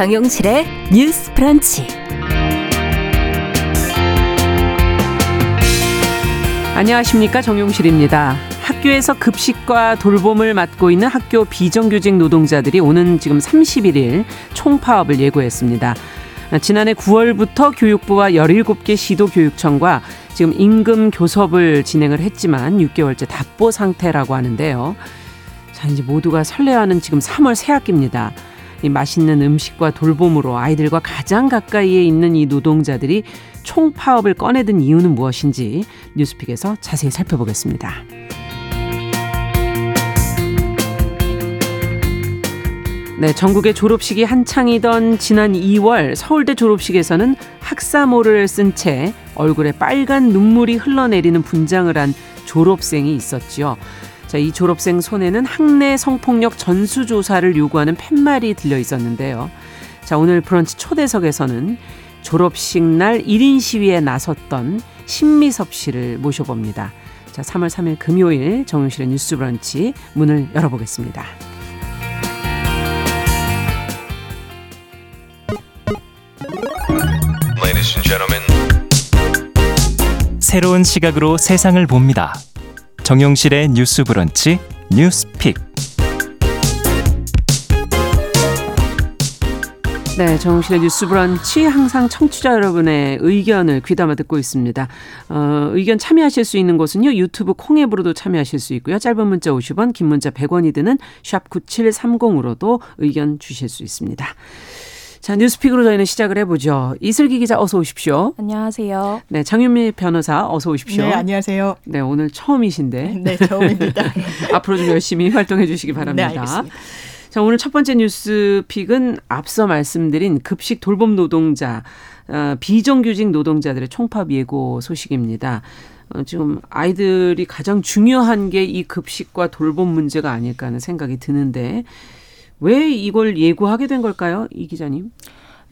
정용실의 뉴스 프런치. 안녕하십니까 정용실입니다. 학교에서 급식과 돌봄을 맡고 있는 학교 비정규직 노동자들이 오는 지금 31일 총파업을 예고했습니다. 지난해 9월부터 교육부와 17개 시도 교육청과 지금 임금 교섭을 진행을 했지만 6개월째 답보 상태라고 하는데요. 자, 이제 모두가 설레하는 지금 3월 새 학기입니다. 이 맛있는 음식과 돌봄으로 아이들과 가장 가까이에 있는 이 노동자들이 총파업을 꺼내든 이유는 무엇인지 뉴스픽에서 자세히 살펴보겠습니다. 네, 전국의 졸업식이 한창이던 지난 2월 서울대 졸업식에서는 학사모를 쓴 채 얼굴에 빨간 눈물이 흘러내리는 분장을 한 졸업생이 있었지요. 자, 이 졸업생 손에는 학내 성폭력 전수조사를 요구하는 팻말이 들려 있었는데요. 자, 오늘 브런치 초대석에서는 졸업식 날 1인 시위에 나섰던 신미섭 씨를 모셔봅니다. 자, 3월 3일 금요일 정용실의 뉴스 브런치 문을 열어보겠습니다. 새로운 시각으로 세상을 봅니다. 정용실의 뉴스 브런치 뉴스픽. 네, 정용실의 뉴스 브런치 항상 청취자 여러분의 의견을 귀담아 듣고 있습니다. 어, 의견 참여하실 수 있는 곳은요. 유튜브 콩앱으로도 참여하실 수 있고요. 짧은 문자 50원, 긴 문자 100원이 드는 샵 9730으로도 의견 주실 수 있습니다. 자, 뉴스픽으로 저희는 시작을 해보죠. 이슬기 기자 어서 오십시오. 안녕하세요. 네, 장윤미 변호사 어서 오십시오. 네, 안녕하세요. 네, 오늘 처음이신데. 네, 처음입니다. 앞으로 좀 열심히 활동해 주시기 바랍니다. 네, 알겠습니다. 자, 오늘 첫 번째 뉴스픽은 앞서 말씀드린 급식 돌봄 노동자, 어, 비정규직 노동자들의 총파업 예고 소식입니다. 어, 지금 아이들이 가장 중요한 게 이 급식과 돌봄 문제가 아닐까 하는 생각이 드는데 왜 이걸 예고하게 된 걸까요? 이 기자님.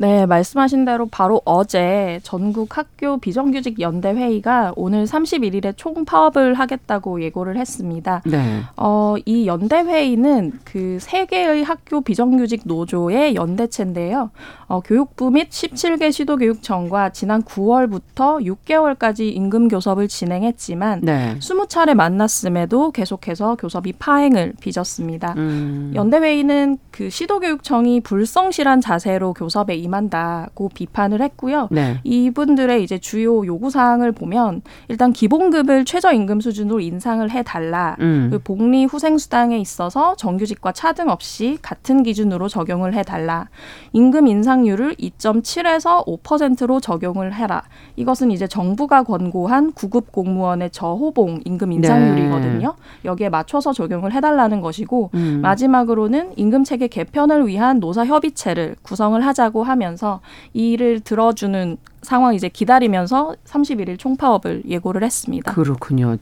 네, 말씀하신 대로 바로 어제 전국 학교 비정규직 연대 회의가 오늘 31일에 총파업을 하겠다고 예고를 했습니다. 네. 어, 이 연대 회의는 그 세 개의 학교 비정규직 노조의 연대체인데요. 어, 교육부 및 17개 시도교육청과 지난 9월부터 6개월까지 임금 교섭을 진행했지만 네. 20차례 만났음에도 계속해서 교섭이 파행을 빚었습니다. 음. 연대 회의는 그 시도교육청이 불성실한 자세로 교섭에 임한다고 비판을 했고요. 네. 이분들의 이제 주요 요구 사항을 보면 일단 기본급을 최저임금 수준으로 인상을 해달라. 음. 그 복리 후생수당에 있어서 정규직과 차등 없이 같은 기준으로 적용을 해달라. 임금 인상률을 2.7에서 5%로 적용을 해라. 이것은 이제 정부가 권고한 구급 공무원의 저호봉 임금 인상률이거든요. 여기에 맞춰서 적용을 해달라는 것이고 네. 음. 마지막으로는 임금 체계 개편을 위한 노사 협의체를 구성을 하자고 하면 서 이를 들어주는 상황 이제 기다리면서 31일 총파업을 예고를 했습니다. 그렇군요.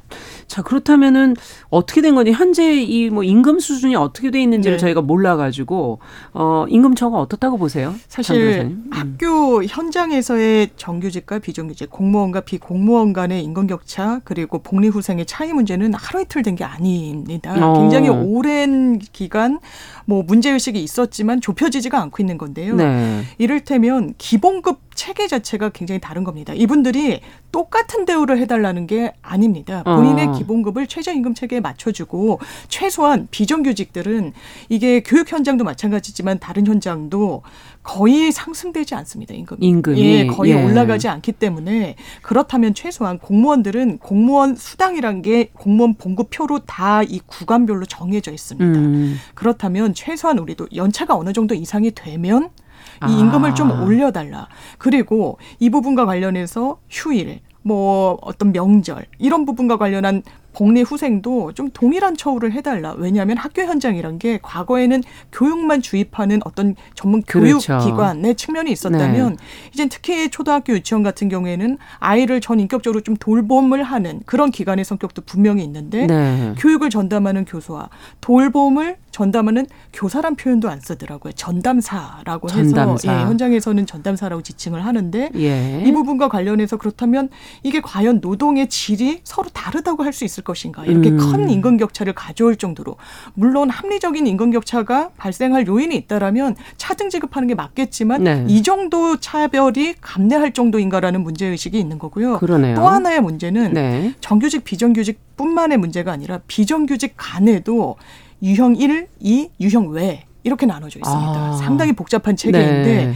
자, 그렇다면은 어떻게 된 거니? 현재 이 뭐 임금 수준이 어떻게 돼 있는지를 네. 저희가 몰라 가지고 어, 임금처가 어떻다고 보세요? 장 사실? 음. 학교 현장에서의 정규직과 비정규직, 공무원과 비공무원 간의 임금 격차 그리고 복리 후생의 차이 문제는 하루 이틀 된 게 아닙니다. 어. 굉장히 오랜 기간 뭐 문제 의식이 있었지만 좁혀지지가 않고 있는 건데요. 네. 이를테면 기본급 체계 자체가 굉장히 다른 겁니다. 이분들이 똑같은 대우를 해달라는 게 아닙니다. 본인의 어. 기본급을 최저임금 체계에 맞춰주고 최소한 비정규직들은 이게 교육 현장도 마찬가지지만 다른 현장도 거의 상승되지 않습니다. 임금이. 임금이. 예, 거의 예. 올라가지 않기 때문에 그렇다면 최소한 공무원들은 공무원 수당이란 게 공무원 봉급표로 다 이 구간별로 정해져 있습니다. 음. 그렇다면 최소한 우리도 연차가 어느 정도 이상이 되면 아. 이 임금을 좀 올려달라. 그리고 이 부분과 관련해서 휴일, 뭐 어떤 명절 이런 부분과 관련한 복리 후생도 좀 동일한 처우를 해달라. 왜냐하면 학교 현장이란 게 과거에는 교육만 주입하는 어떤 전문 그렇죠. 교육기관의 측면이 있었다면 네. 이제 특히 초등학교 유치원 같은 경우에는 아이를 전 인격적으로 좀 돌봄을 하는 그런 기관의 성격도 분명히 있는데 네. 교육을 전담하는 교수와 돌봄을 전담하는 교사란 표현도 안 쓰더라고요. 전담사라고 해서 전담사. 예, 현장에서는 전담사라고 지칭을 하는데 예. 이 부분과 관련해서 그렇다면 이게 과연 노동의 질이 서로 다르다고 할 수 있을 것인가 이렇게 음. 큰 임금 격차를 가져올 정도로 물론 합리적인 임금 격차가 발생할 요인이 있다라면 차등 지급하는 게 맞겠지만 네. 이 정도 차별이 감내할 정도인가라는 문제 의식이 있는 거고요. 그러네요. 또 하나의 문제는 네. 정규직 비정규직뿐만의 문제가 아니라 비정규직 간에도 유형 1, 2, 유형 외 이렇게 나눠져 있습니다. 아. 상당히 복잡한 체계인데 네.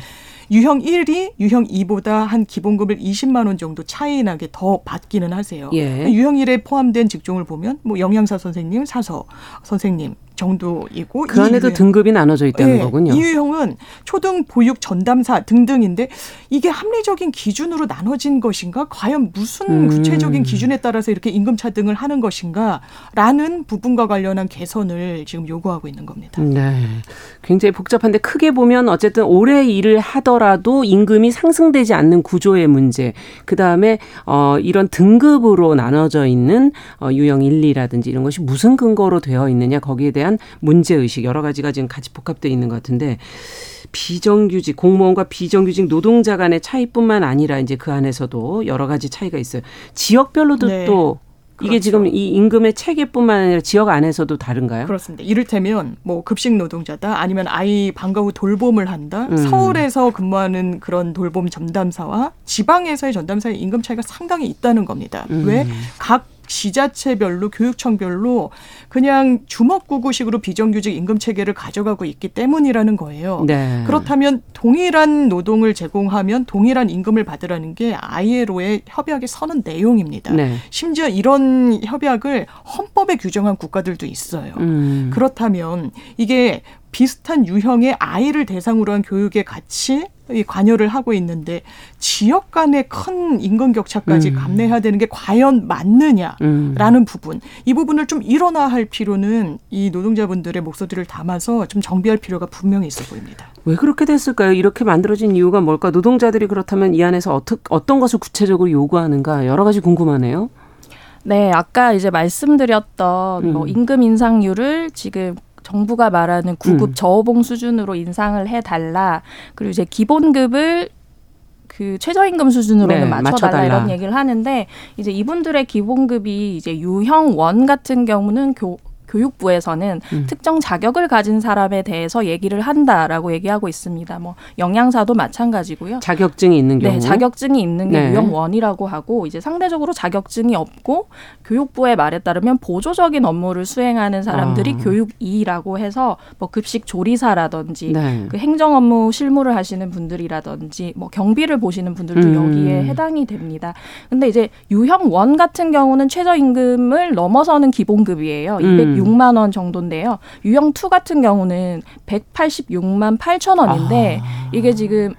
유형 1이 유형 2보다 한 기본급을 20만 원 정도 차이 나게 더 받기는 하세요. 예. 유형 1에 포함된 직종을 보면 뭐 영양사 선생님, 사서 선생님 정도이고 그 안에도 이 유형- 등급이 나눠져 있다는 네, 거군요. 이 유형은 초등 보육 전담사 등등인데 이게 합리적인 기준으로 나눠진 것인가? 과연 무슨 음. 구체적인 기준에 따라서 이렇게 임금 차등을 하는 것인가?라는 부분과 관련한 개선을 지금 요구하고 있는 겁니다. 네. 굉장히 복잡한데 크게 보면 어쨌든 오래 일을 하더라도 임금이 상승되지 않는 구조의 문제. 그다음에 어 이런 등급으로 나눠져 있는 어 유형 1, 2라든지 이런 것이 무슨 근거로 되어 있느냐 거기에 대한 문제 의식 여러 가지가 지금 같이 복합되어 있는 것 같은데 비정규직 공무원과 비정규직 노동자 간의 차이뿐만 아니라 이제 그 안에서도 여러 가지 차이가 있어요. 지역별로도 네. 또 이게 그렇죠. 지금 이 임금의 체계뿐만 아니라 지역 안에서도 다른가요? 그렇습니다. 이를테면 뭐 급식 노동자다 아니면 아이 방과 후 돌봄을 한다. 음. 서울에서 근무하는 그런 돌봄 전담사와 지방에서의 전담사의 임금 차이가 상당히 있다는 겁니다. 음. 왜? 각 지자체별로 교육청별로 그냥 주먹구구식으로 비정규직 임금 체계를 가져가고 있기 때문이라는 거예요. 네. 그렇다면 동일한 노동을 제공하면 동일한 임금을 받으라는 게 ILO의 협약에 서는 내용입니다. 네. 심지어 이런 협약을 헌법에 규정한 국가들도 있어요. 음. 그렇다면 이게 비슷한 유형의 아이를 대상으로 한 같이 이 관여를 하고 있는데 지역 간의 큰 임금 격차까지 음. 감내해야 되는 게 과연 맞느냐라는 음. 부분 이 부분을 좀 일원화할 필요는 이 노동자분들의 목소리를 담아서 좀 정비할 필요가 분명히 있어 보입니다. 왜 그렇게 됐을까요? 이렇게 만들어진 이유가 뭘까? 노동자들이 그렇다면 이 안에서 어떻, 어떤 것을 구체적으로 요구하는가? 여러 가지 궁금하네요. 네, 아까 이제 말씀드렸던 음. 뭐 임금 인상률을 지금 정부가 말하는 구급 음. 저호봉 수준으로 인상을 해달라. 그리고 이제 기본급을 그 최저임금 수준으로는 네, 맞춰달라, 맞춰달라. 이런 얘기를 하는데 이제 이분들의 기본급이 이제 유형 원 같은 경우는 교 교육부에서는 음. 특정 자격을 가진 사람에 대해서 얘기를 한다라고 얘기하고 있습니다. 뭐 영양사도 마찬가지고요. 자격증이 있는 경우. 네, 자격증이 있는 게 네. 유형 one이라고 하고 이제 상대적으로 자격증이 없고 교육부의 말에 따르면 보조적인 업무를 수행하는 사람들이 아. 유형 2라고 해서 뭐 급식 조리사라든지 네. 그 행정 업무 실무를 하시는 분들이라든지 뭐 경비를 보시는 분들도 음. 여기에 해당이 됩니다. 근데 이제 유형 one 같은 경우는 최저임금을 넘어서는 기본급이에요. 음. 206만 원 정도인데요. 유형 two 같은 경우는 186만 8천 원인데 아. 이게 지금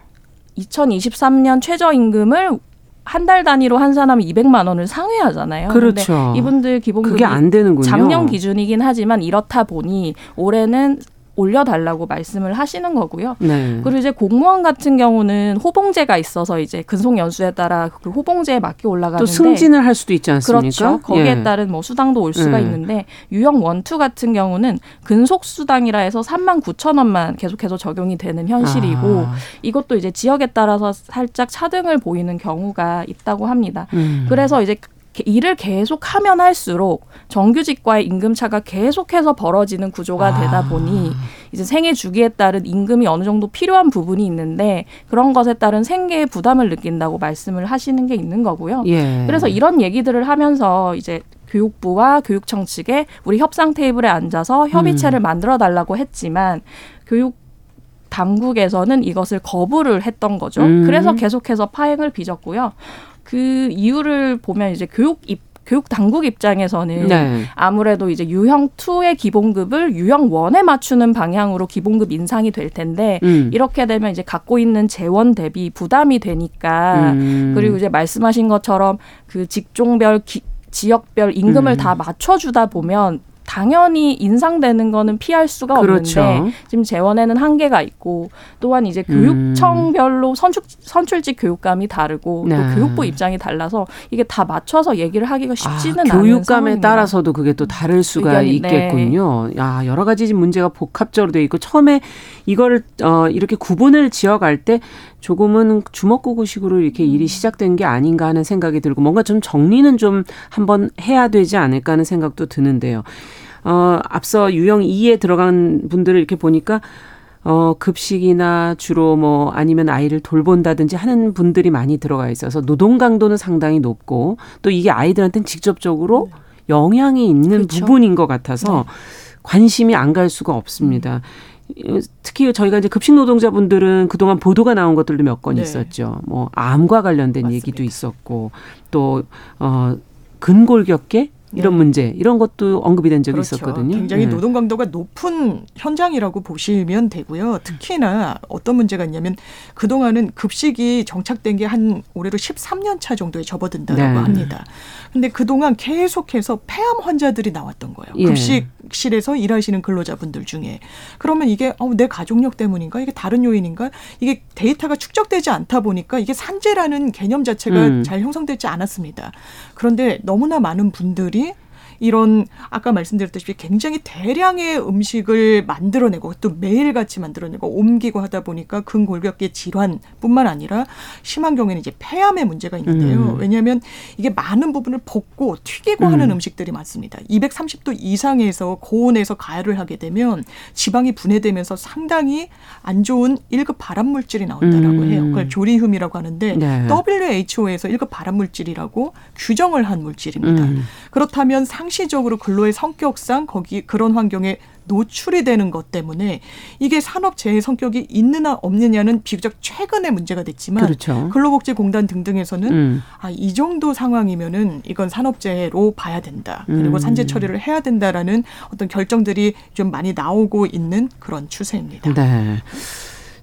2023년 최저임금을 한달 단위로 한 사람이 200만 원을 상회하잖아요. 그렇죠. 이분들 기본급이 그게 안 되는군요. 작년 기준이긴 하지만 이렇다 보니 올해는 올려달라고 말씀을 하시는 거고요. 네. 그리고 이제 공무원 같은 경우는 호봉제가 있어서 이제 근속 연수에 따라 그 호봉제에 맞게 올라가는데 또 승진을 할 수도 있지 않습니까? 그렇죠. 거기에 예. 따른 뭐 수당도 올 수가 예. 있는데 유형 원투 같은 경우는 근속 수당이라 해서 3만 9천 원만 계속해서 적용이 되는 현실이고 아. 이것도 이제 지역에 따라서 살짝 차등을 보이는 경우가 있다고 합니다. 음. 그래서 이제 일을 계속 하면 할수록 정규직과의 임금 차가 계속해서 벌어지는 구조가 아. 되다 보니 이제 생애 주기에 따른 임금이 어느 정도 필요한 부분이 있는데 그런 것에 따른 생계의 부담을 느낀다고 말씀을 하시는 게 있는 거고요. 예. 그래서 이런 얘기들을 하면서 이제 교육부와 교육청 측에 우리 협상 테이블에 앉아서 협의체를 음. 만들어 달라고 했지만 교육 당국에서는 이것을 거부를 했던 거죠. 음. 그래서 계속해서 파행을 빚었고요. 그 이유를 보면 이제 교육 입 교육 당국 입장에서는 네. 아무래도 이제 유형 2의 기본급을 유형 1에 맞추는 방향으로 기본급 인상이 될 텐데 음. 이렇게 되면 이제 갖고 있는 재원 대비 부담이 되니까 음. 그리고 이제 말씀하신 것처럼 그 직종별 기, 지역별 임금을 음. 다 맞춰주다 보면 당연히 인상되는 거는 피할 수가 그렇죠. 없는데 지금 재원에는 한계가 있고 또한 이제 음. 교육청별로 선출, 선출직 교육감이 다르고 네. 또 교육부 입장이 달라서 이게 다 맞춰서 얘기를 하기가 쉽지는 아, 않은 교육감에. 따라서도 그게 또 다를 수가 의견이, 네. 있겠군요. 야, 여러 가지 문제가 복합적으로 돼 있고 처음에 이거를 어 이렇게 구분을 지어갈 때 조금은 주먹구구식으로 이렇게 일이 시작된 게 아닌가 하는 생각이 들고 뭔가 좀 정리는 좀 한번 해야 되지 않을까 하는 생각도 드는데요. 어, 앞서 유형 2에 들어간 분들을 이렇게 보니까 어, 급식이나 주로 뭐 아니면 아이를 돌본다든지 하는 분들이 많이 들어가 있어서 노동 강도는 상당히 높고 또 이게 아이들한테는 직접적으로 영향이 있는 그렇죠. 부분인 것 같아서 관심이 안 갈 수가 없습니다. 특히 저희가 이제 급식 노동자분들은 그동안 보도가 나온 것들도 몇건 네. 있었죠. 뭐 암과 관련된 맞습니다. 얘기도 있었고 또 어, 근골격계 이런 네. 문제 이런 것도 언급이 된 적이 그렇죠. 있었거든요. 굉장히 네. 노동 강도가 높은 현장이라고 보시면 되고요. 특히나 어떤 문제가 있냐면 그 동안은 급식이 정착된 게 한 올해로 13년 차 정도에 접어든다고 네. 합니다. 근데 그 동안 계속해서 폐암 환자들이 나왔던 거예요. 예. 급식실에서 일하시는 근로자분들 중에. 그러면 이게 어, 내 가족력 때문인가? 이게 다른 요인인가? 이게 데이터가 축적되지 않다 보니까 이게 산재라는 개념 자체가 음. 잘 형성되지 않았습니다. 그런데 너무나 많은 분들이 이런 아까 말씀드렸다시피 굉장히 대량의 음식을 만들어내고 또 매일같이 만들어내고 옮기고 하다 보니까 근골격계 질환뿐만 아니라 심한 경우에는 이제 폐암의 문제가 있는데요. 음. 왜냐하면 이게 많은 부분을 볶고 튀기고 음. 하는 음식들이 많습니다. 230도 이상에서 고온에서 가열을 하게 되면 지방이 분해되면서 상당히 안 좋은 1급 발암 물질이 나온다라고 음. 해요. 그걸 조리흠이라고 하는데 네. WHO에서 1급 발암 물질이라고 규정을 한 물질입니다. 음. 그렇다면 상 시적으로 근로의 성격상 거기 그런 환경에 노출이 되는 것 때문에 이게 산업재해 성격이 있느냐 없느냐는 비교적 최근에 문제가 됐지만 그렇죠. 근로복지공단 등등에서는 음. 아, 이 정도 상황이면은 이건 산업재해로 봐야 된다. 그리고 음. 산재 처리를 해야 된다라는 어떤 결정들이 좀 많이 나오고 있는 그런 추세입니다. 네.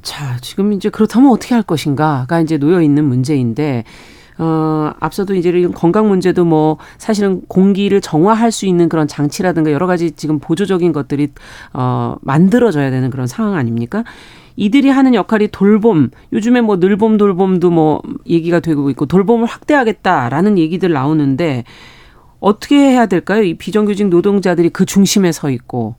자, 지금 이제 그렇다면 어떻게 할 것인가가 이제 놓여 있는 문제인데 어, 앞서도 이제 이런 건강 문제도 뭐 사실은 공기를 정화할 수 있는 그런 장치라든가 여러 가지 지금 보조적인 것들이 어, 만들어져야 되는 그런 상황 아닙니까? 이들이 하는 역할이 돌봄, 요즘에 뭐 늘봄 돌봄도 뭐 얘기가 되고 있고 돌봄을 확대하겠다라는 얘기들 나오는데 어떻게 해야 될까요? 이 비정규직 노동자들이 그 중심에 서 있고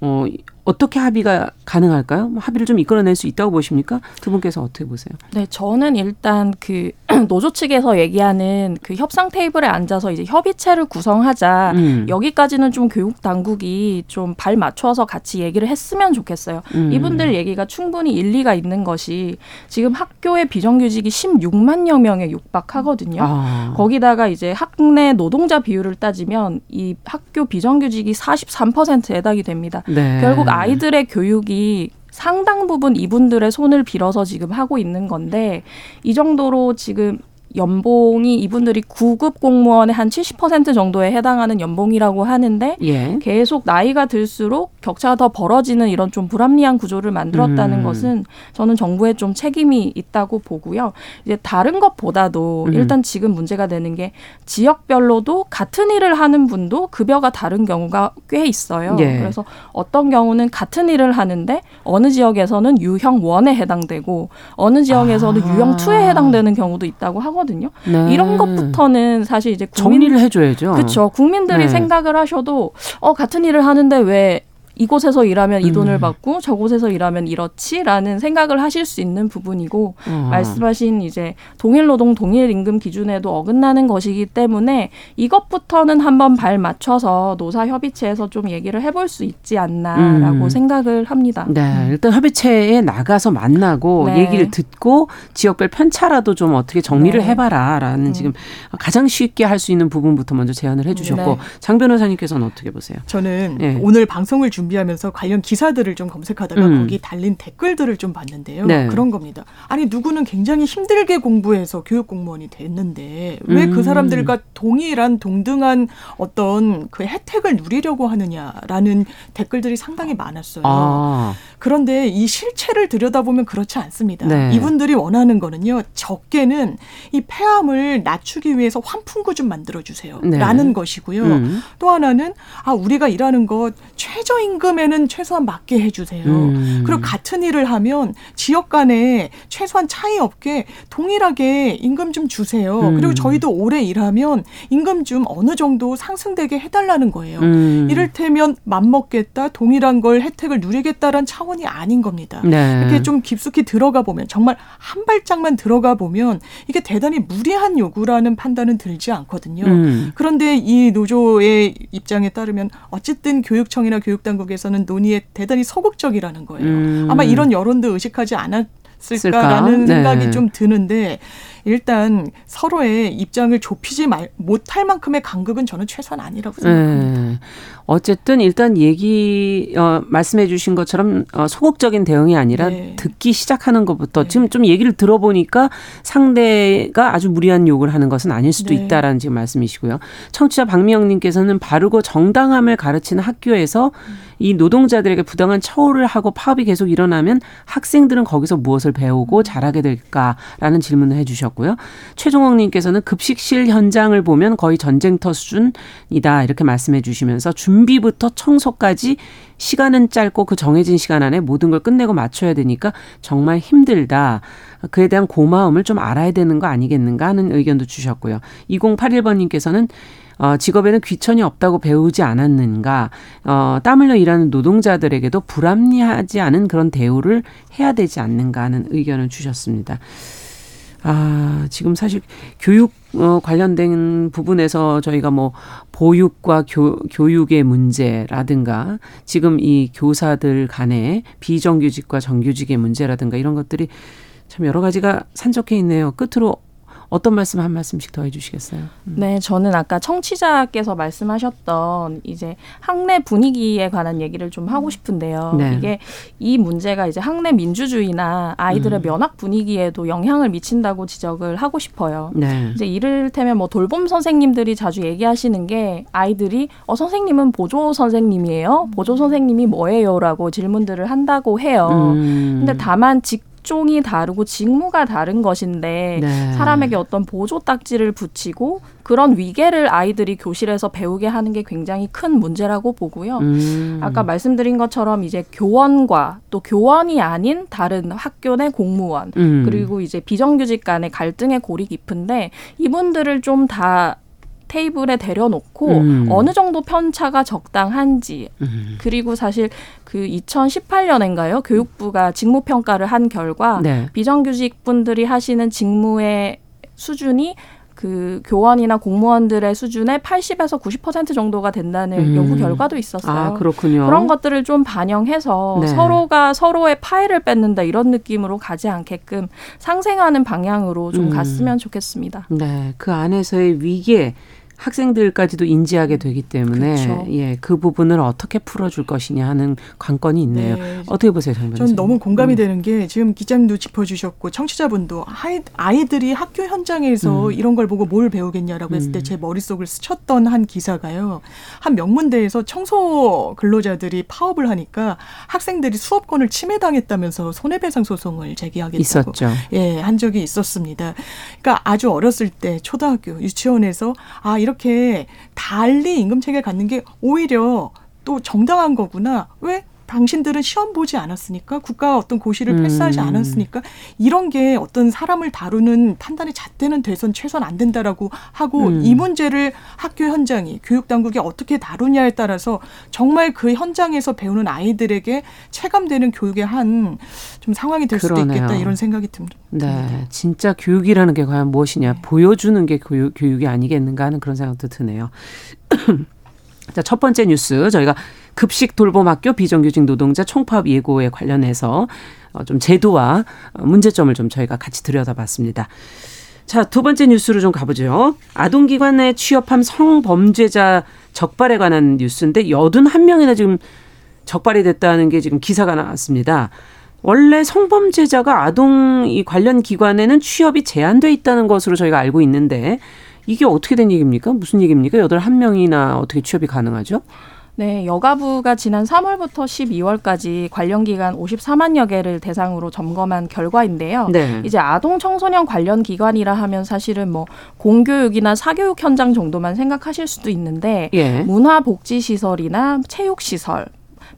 어, 어떻게 합의가 가능할까요? 뭐 합의를 좀 이끌어낼 수 있다고 보십니까? 두 분께서 어떻게 보세요? 네, 저는 일단 그 노조 측에서 얘기하는 그 협상 테이블에 앉아서 이제 협의체를 구성하자. 음. 여기까지는 좀 교육 당국이 좀 발 맞춰서 같이 얘기를 했으면 좋겠어요. 음. 이분들 얘기가 충분히 일리가 있는 것이 지금 학교의 비정규직이 16만여 명에 육박하거든요. 아. 거기다가 이제 학내 노동자 비율을 따지면 이 학교 비정규직이 43%에 해당이 됩니다. 네. 결국 아이들의 교육이 상당 부분 이분들의 손을 빌어서 지금 하고 있는 건데 이 정도로 지금 연봉이 이분들이 9급 공무원의 한 70% 정도에 해당하는 연봉이라고 하는데 예. 계속 나이가 들수록 격차가 더 벌어지는 이런 좀 불합리한 구조를 만들었다는 음. 것은 저는 정부에 좀 책임이 있다고 보고요. 이제 다른 것보다도 음. 일단 지금 문제가 되는 게 지역별로도 같은 일을 하는 분도 급여가 다른 경우가 꽤 있어요. 예. 그래서 어떤 경우는 같은 일을 하는데 어느 지역에서는 유형 1에 해당되고 어느 지역에서는 아. 유형 2에 해당되는 경우도 있다고 하거든요. 네. 이런 것부터는 사실 이제 국민 정리를 해줘야죠. 그렇죠. 국민들이 네. 생각을 하셔도 어 같은 일을 하는데 왜 이곳에서 일하면 이 돈을 음. 받고 저곳에서 일하면 이렇지라는 생각을 하실 수 있는 부분이고 어. 말씀하신 이제 동일 노동 동일 임금 기준에도 어긋나는 것이기 때문에 이것부터는 한번 발 맞춰서 노사 협의체에서 좀 얘기를 해볼 수 있지 않나라고 음. 생각을 합니다. 네, 일단 협의체에 나가서 만나고 네. 얘기를 듣고 지역별 편차라도 좀 어떻게 정리를 네. 해봐라라는 음. 지금 가장 쉽게 할 수 있는 부분부터 먼저 제안을 해주셨고 네. 장 변호사님께서는 어떻게 보세요? 저는 예. 오늘 방송을 준비하면서 관련 기사들을 좀 검색하다가 음. 거기 달린 댓글들을 좀 봤는데요. 네. 그런 겁니다. 아니 누구는 굉장히 힘들게 공부해서 교육 공무원이 됐는데 왜그 음. 사람들과 동일한 동등한 어떤 그 혜택을 누리려고 하느냐라는 댓글들이 상당히 많았어요. 아, 그런데 이 실체를 들여다보면 그렇지 않습니다. 네. 이분들이 원하는 거는요. 적게는 이 폐암을 낮추기 위해서 환풍구 좀 만들어 주세요. 네. 라는 것이고요. 음. 또 하나는 아 우리가 일하는 것 최저임 금 임금에는 최소한 맞게 해주세요. 음. 그리고 같은 일을 하면 지역 간에 최소한 차이 없게 동일하게 임금 좀 주세요. 음. 그리고 저희도 오래 일하면 임금 좀 어느 정도 상승되게 해달라는 거예요. 음. 이를테면 맘먹겠다, 동일한 걸 혜택을 누리겠다라는 차원이 아닌 겁니다. 네. 이렇게 좀 깊숙이 들어가 보면 정말 한 발짝만 들어가 보면 이게 대단히 무리한 요구라는 판단은 들지 않거든요. 음. 그런데 이 노조의 입장에 따르면 어쨌든 교육청이나 교육당국 에서는 논의에 대단히 소극적이라는 거예요. 음. 아마 이런 여론도 의식하지 않았을까라는? 네. 생각이 좀 드는데 일단 서로의 입장을 좁히지 말, 못할 만큼의 간극은 저는 최소한 아니라고 생각합니다. 네. 어쨌든 일단 얘기 어, 말씀해 주신 것처럼 어, 소극적인 대응이 아니라 네. 듣기 시작하는 것부터 네. 지금 좀 얘기를 들어보니까 상대가 아주 무리한 욕을 하는 것은 아닐 수도 네. 있다라는 지금 말씀이시고요. 청취자 박미영님께서는 바르고 정당함을 가르치는 학교에서 이 노동자들에게 부당한 처우를 하고 파업이 계속 일어나면 학생들은 거기서 무엇을 배우고 잘하게 될까라는 질문을 해주셨고요. 최종옥님께서는 급식실 현장을 보면 거의 전쟁터 수준이다 이렇게 말씀해 주시면서 준비부터 청소까지 시간은 짧고 그 정해진 시간 안에 모든 걸 끝내고 맞춰야 되니까 정말 힘들다. 그에 대한 고마움을 좀 알아야 되는 거 아니겠는가 하는 의견도 주셨고요. 2081번님께서는 어, 직업에는 귀천이 없다고 배우지 않았는가, 어, 땀 흘려 일하는 노동자들에게도 불합리하지 않은 그런 대우를 해야 되지 않는가 하는 의견을 주셨습니다. 아, 지금 사실 교육 어, 관련된 부분에서 저희가 뭐 보육과 교, 교육의 문제라든가 지금 이 교사들 간의 비정규직과 정규직의 문제라든가 이런 것들이 참 여러 가지가 산적해 있네요. 끝으로 어떤 말씀 한 말씀씩 더 해주시겠어요? 네, 저는 아까 청취자께서 말씀하셨던 이제 학내 분위기에 관한 얘기를 좀 하고 싶은데요. 네. 이게 이 문제가 이제 학내 민주주의나 아이들의 음. 면학 분위기에도 영향을 미친다고 지적을 하고 싶어요. 네. 이제 이를테면 뭐 돌봄 선생님들이 자주 얘기하시는 게 아이들이 어 선생님은 보조 선생님이에요. 보조 선생님이 뭐예요라고 질문들을 한다고 해요. 음. 근데 다만 직 종이 다르고 직무가 다른 것인데 네. 사람에게 어떤 보조 딱지를 붙이고 그런 위계를 아이들이 교실에서 배우게 하는 게 굉장히 큰 문제라고 보고요. 음. 아까 말씀드린 것처럼 이제 교원과 또 교원이 아닌 다른 학교 내 공무원 음. 그리고 이제 비정규직 간의 갈등의 골이 깊은데 이분들을 좀다 테이블에 데려놓고 음. 어느 정도 편차가 적당한지 음. 그리고 사실 그 2018년인가요 교육부가 직무 평가를 한 결과 네. 비정규직 분들이 하시는 직무의 수준이 그 교원이나 공무원들의 수준의 80에서 90% 정도가 된다는 음. 연구 결과도 있었어요. 아 그렇군요. 그런 것들을 좀 반영해서 네. 서로가 서로의 파일을 뺏는다 이런 느낌으로 가지 않게끔 상생하는 방향으로 좀 음. 갔으면 좋겠습니다. 네, 그 안에서의 위계 학생들까지도 인지하게 되기 때문에 그렇죠. 예, 그 부분을 어떻게 풀어줄 것이냐 하는 관건이 있네요. 네. 어떻게 보세요, 정 변호사님? 전 너무 공감이 음. 되는 게 지금 기자님도 짚어주셨고 청취자분도 아이, 아이들이 학교 현장에서 음. 이런 걸 보고 뭘 배우겠냐라고 했을 음. 때제 머릿속을 스쳤던 한 기사가요. 한 명문대에서 청소 근로자들이 파업을 하니까 학생들이 수업권을 침해당했다면서 손해배상 소송을 제기하겠다고 있었죠. 예, 한 적이 있었습니다. 그러니까 아주 어렸을 때 초등학교 유치원에서 아 이 렇게 달리 임금 체계를 갖는 게 오히려 또 정당한 거구나. 왜? 당신들은 시험 보지 않았으니까 국가가 어떤 고시를 음. 패스하지 않았으니까 이런 게 어떤 사람을 다루는 판단이 잣대는 돼선 최소한 안 된다라고 하고 음. 이 문제를 학교 현장이 교육 당국이 어떻게 다루냐에 따라서 정말 그 현장에서 배우는 아이들에게 체감되는 교육의 한 좀 상황이 될 수도 그러네요. 있겠다 이런 생각이 듭니다. 네, 진짜 교육이라는 게 과연 무엇이냐 보여주는 게 교육, 교육이 아니겠는가 하는 그런 생각도 드네요. 자, 첫 번째 뉴스 저희가 급식 돌봄 학교 비정규직 노동자 총파업 예고에 관련해서 어, 좀 제도와 어, 문제점을 좀 저희가 같이 들여다봤습니다. 자, 두 번째 뉴스로 좀 가보죠. 아동기관에 취업한 성범죄자 적발에 관한 뉴스인데 81명이나 지금 적발이 됐다는 게 지금 기사가 나왔습니다. 원래 성범죄자가 아동 이 관련 기관에는 취업이 제한돼 있다는 것으로 저희가 알고 있는데 이게 어떻게 된 얘기입니까? 무슨 얘기입니까? 여덟 한 명이나 어떻게 취업이 가능하죠? 네, 여가부가 지난 3월부터 12월까지 관련 기관 54만여 개를 대상으로 점검한 결과인데요. 네. 이제 아동 청소년 관련 기관이라 하면 사실은 뭐 공교육이나 사교육 현장 정도만 생각하실 수도 있는데 예. 문화복지시설이나 체육시설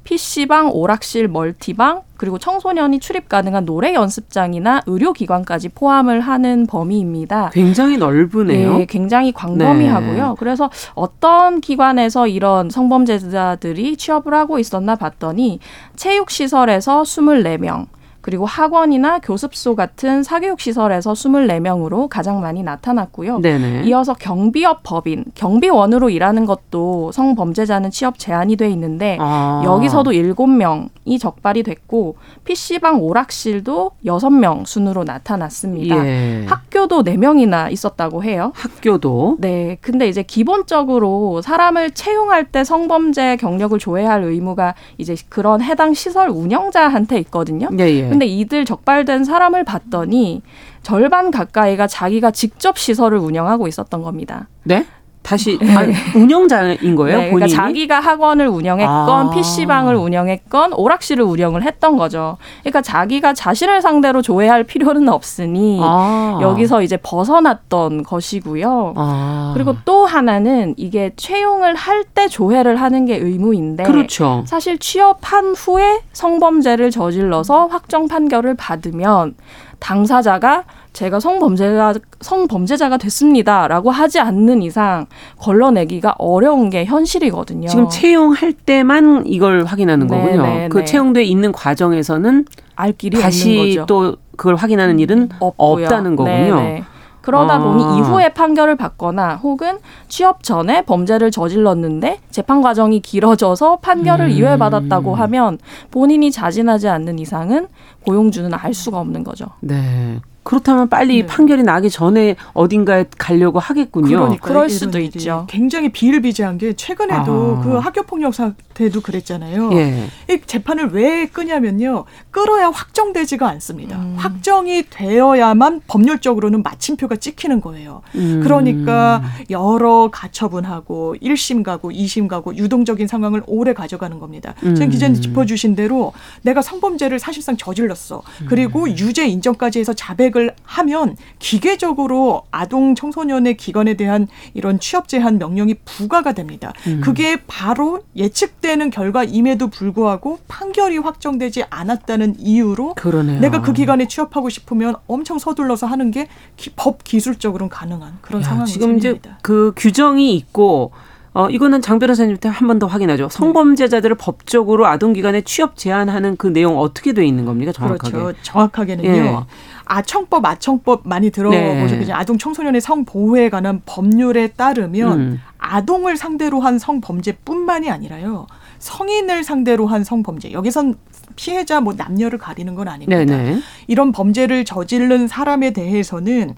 PC방, 오락실, 멀티방, 그리고 청소년이 출입 가능한 노래 연습장이나 의료기관까지 포함을 하는 범위입니다. 굉장히 넓으네요. 네, 굉장히 광범위하고요. 네. 그래서 어떤 기관에서 이런 성범죄자들이 취업을 하고 있었나 봤더니 체육시설에서 24명, 그리고 학원이나 교습소 같은 사교육 시설에서 24명으로 가장 많이 나타났고요. 네네. 이어서 경비업 법인, 경비원으로 일하는 것도 성범죄자는 취업 제한이 돼 있는데 아. 여기서도 7명이 적발이 됐고 PC방 오락실도 6명 순으로 나타났습니다. 예. 학교도 4명이나 있었다고 해요. 학교도 네. 근데 이제 기본적으로 사람을 채용할 때 성범죄 경력을 조회할 의무가 이제 그런 해당 시설 운영자한테 있거든요. 예, 예. 근데 이들 적발된 사람을 봤더니 절반 가까이가 자기가 직접 시설을 운영하고 있었던 겁니다. 네? 다시 아, 운영자인 거예요, 네, 본인이? 그러니까 자기가 학원을 운영했건 아. PC방을 운영했건 오락실을 운영을 했던 거죠. 그러니까 자기가 자신을 상대로 조회할 필요는 없으니 아. 여기서 이제 벗어났던 것이고요. 아. 그리고 또 하나는 이게 채용을 할 때 조회를 하는 게 의무인데 그렇죠. 사실 취업한 후에 성범죄를 저질러서 확정 판결을 받으면 당사자가 제가 성범죄자 성범죄자가 됐습니다라고 하지 않는 이상 걸러내기가 어려운 게 현실이거든요. 지금 채용할 때만 이걸 확인하는 네, 거군요. 네, 그 네. 채용돼 있는 과정에서는 알 길이 없는 다시 거죠. 음, 또 그걸 확인하는 일은 없고요. 없다는 거군요. 네네. 그러다 아. 보니 이후에 판결을 받거나 혹은 취업 전에 범죄를 저질렀는데 재판 과정이 길어져서 판결을 음. 이외받았다고 하면 본인이 자진하지 않는 이상은 고용주는 알 수가 없는 거죠. 네. 그렇다면 빨리 네. 판결이 나기 전에 어딘가에 가려고 하겠군요. 그러니까 그럴 수도 있죠. 굉장히 비일비재한 게 최근에도 아. 그 학교 폭력 사 태도 그랬잖아요. 예. 이 재판을 왜 끄냐면요. 끌어야 확정되지가 않습니다. 음. 확정이 되어야만 법률적으로는 마침표가 찍히는 거예요. 음. 그러니까 여러 가처분하고 1심 가고 2심 가고 유동적인 상황을 오래 가져가는 겁니다. 음. 지금 기자님 짚어주신 대로 내가 성범죄를 사실상 저질렀어. 음. 그리고 유죄 인정까지 해서 자백을 하면 기계적으로 아동 청소년의 기관에 대한 이런 취업 제한 명령이 부과가 됩니다. 음. 그게 바로 예측 되는 결과임에도 불구하고 판결이 확정되지 않았다는 이유로 그러네요. 내가 그 기관에 취업하고 싶으면 엄청 서둘러서 하는 게 법 기술적으로 가능한 그런 야, 상황이 지금 이제. 그 규정이 있고 어 이거는 장 변호사님한테 한 번 더 확인하죠. 성범죄자들을 법적으로 아동기관에 취업 제한하는 그 내용 어떻게 돼 있는 겁니까 정확하게? 그렇죠. 정확하게는요. 예. 아청법, 아청법 많이 들어보셨겠죠. 네. 아동 청소년의 성보호에 관한 법률에 따르면 음. 아동을 상대로 한 성범죄뿐만이 아니라요. 성인을 상대로 한 성범죄. 여기선 피해자 뭐 남녀를 가리는 건 아닙니다. 네네. 이런 범죄를 저지른 사람에 대해서는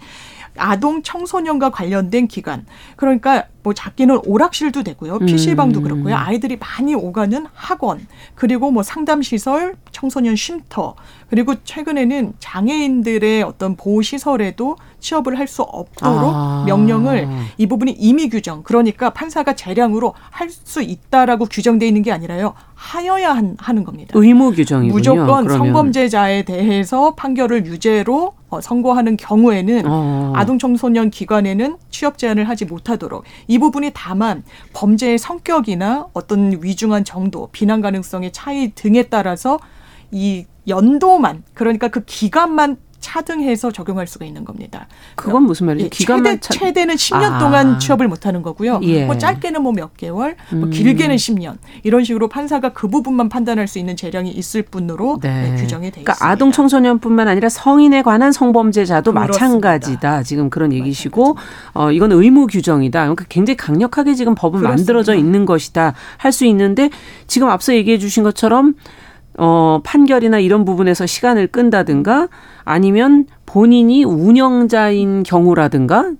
아동 청소년과 관련된 기관 그러니까 뭐 작게는 오락실도 되고요 PC방도 음. 그렇고요 아이들이 많이 오가는 학원 그리고 뭐 상담 시설 청소년 쉼터 그리고 최근에는 장애인들의 어떤 보호 시설에도 취업을 할 수 없도록 아. 명령을 이 부분이 임의 규정 그러니까 판사가 재량으로 할 수 있다라고 규정돼 있는 게 아니라요 하여야 한, 하는 겁니다. 의무 규정이군요. 무조건 그러면. 성범죄자에 대해서 판결을 유죄로 어, 선고하는 경우에는 어. 아동 청소년 기관에는 취업 제한을 하지 못하도록 이 부분이 다만 범죄의 성격이나 어떤 위중한 정도, 비난 가능성의 차이 등에 따라서 이 연도만 그러니까 그 기간만 차등해서 적용할 수가 있는 겁니다. 그건 무슨 말이죠? 예, 최대, 차- 최대는 10년 아. 동안 취업을 못하는 거고요. 예. 뭐 짧게는 뭐 몇 개월, 뭐 음. 길게는 10년 이런 식으로 판사가 그 부분만 판단할 수 있는 재량이 있을 뿐으로 네. 네, 규정이 돼 그러니까 있습니다. 아동 청소년뿐만 아니라 성인에 관한 성범죄자도 그렇습니다. 마찬가지다. 지금 그런 얘기시고 어 이건 의무 규정이다. 그러니까 굉장히 강력하게 지금 법은 그렇습니다. 만들어져 있는 것이다. 할 수 있는데 지금 앞서 얘기해 주신 것처럼 어 판결이나 이런 부분에서 시간을 끈다든가 아니면 본인이 운영자인 경우라든가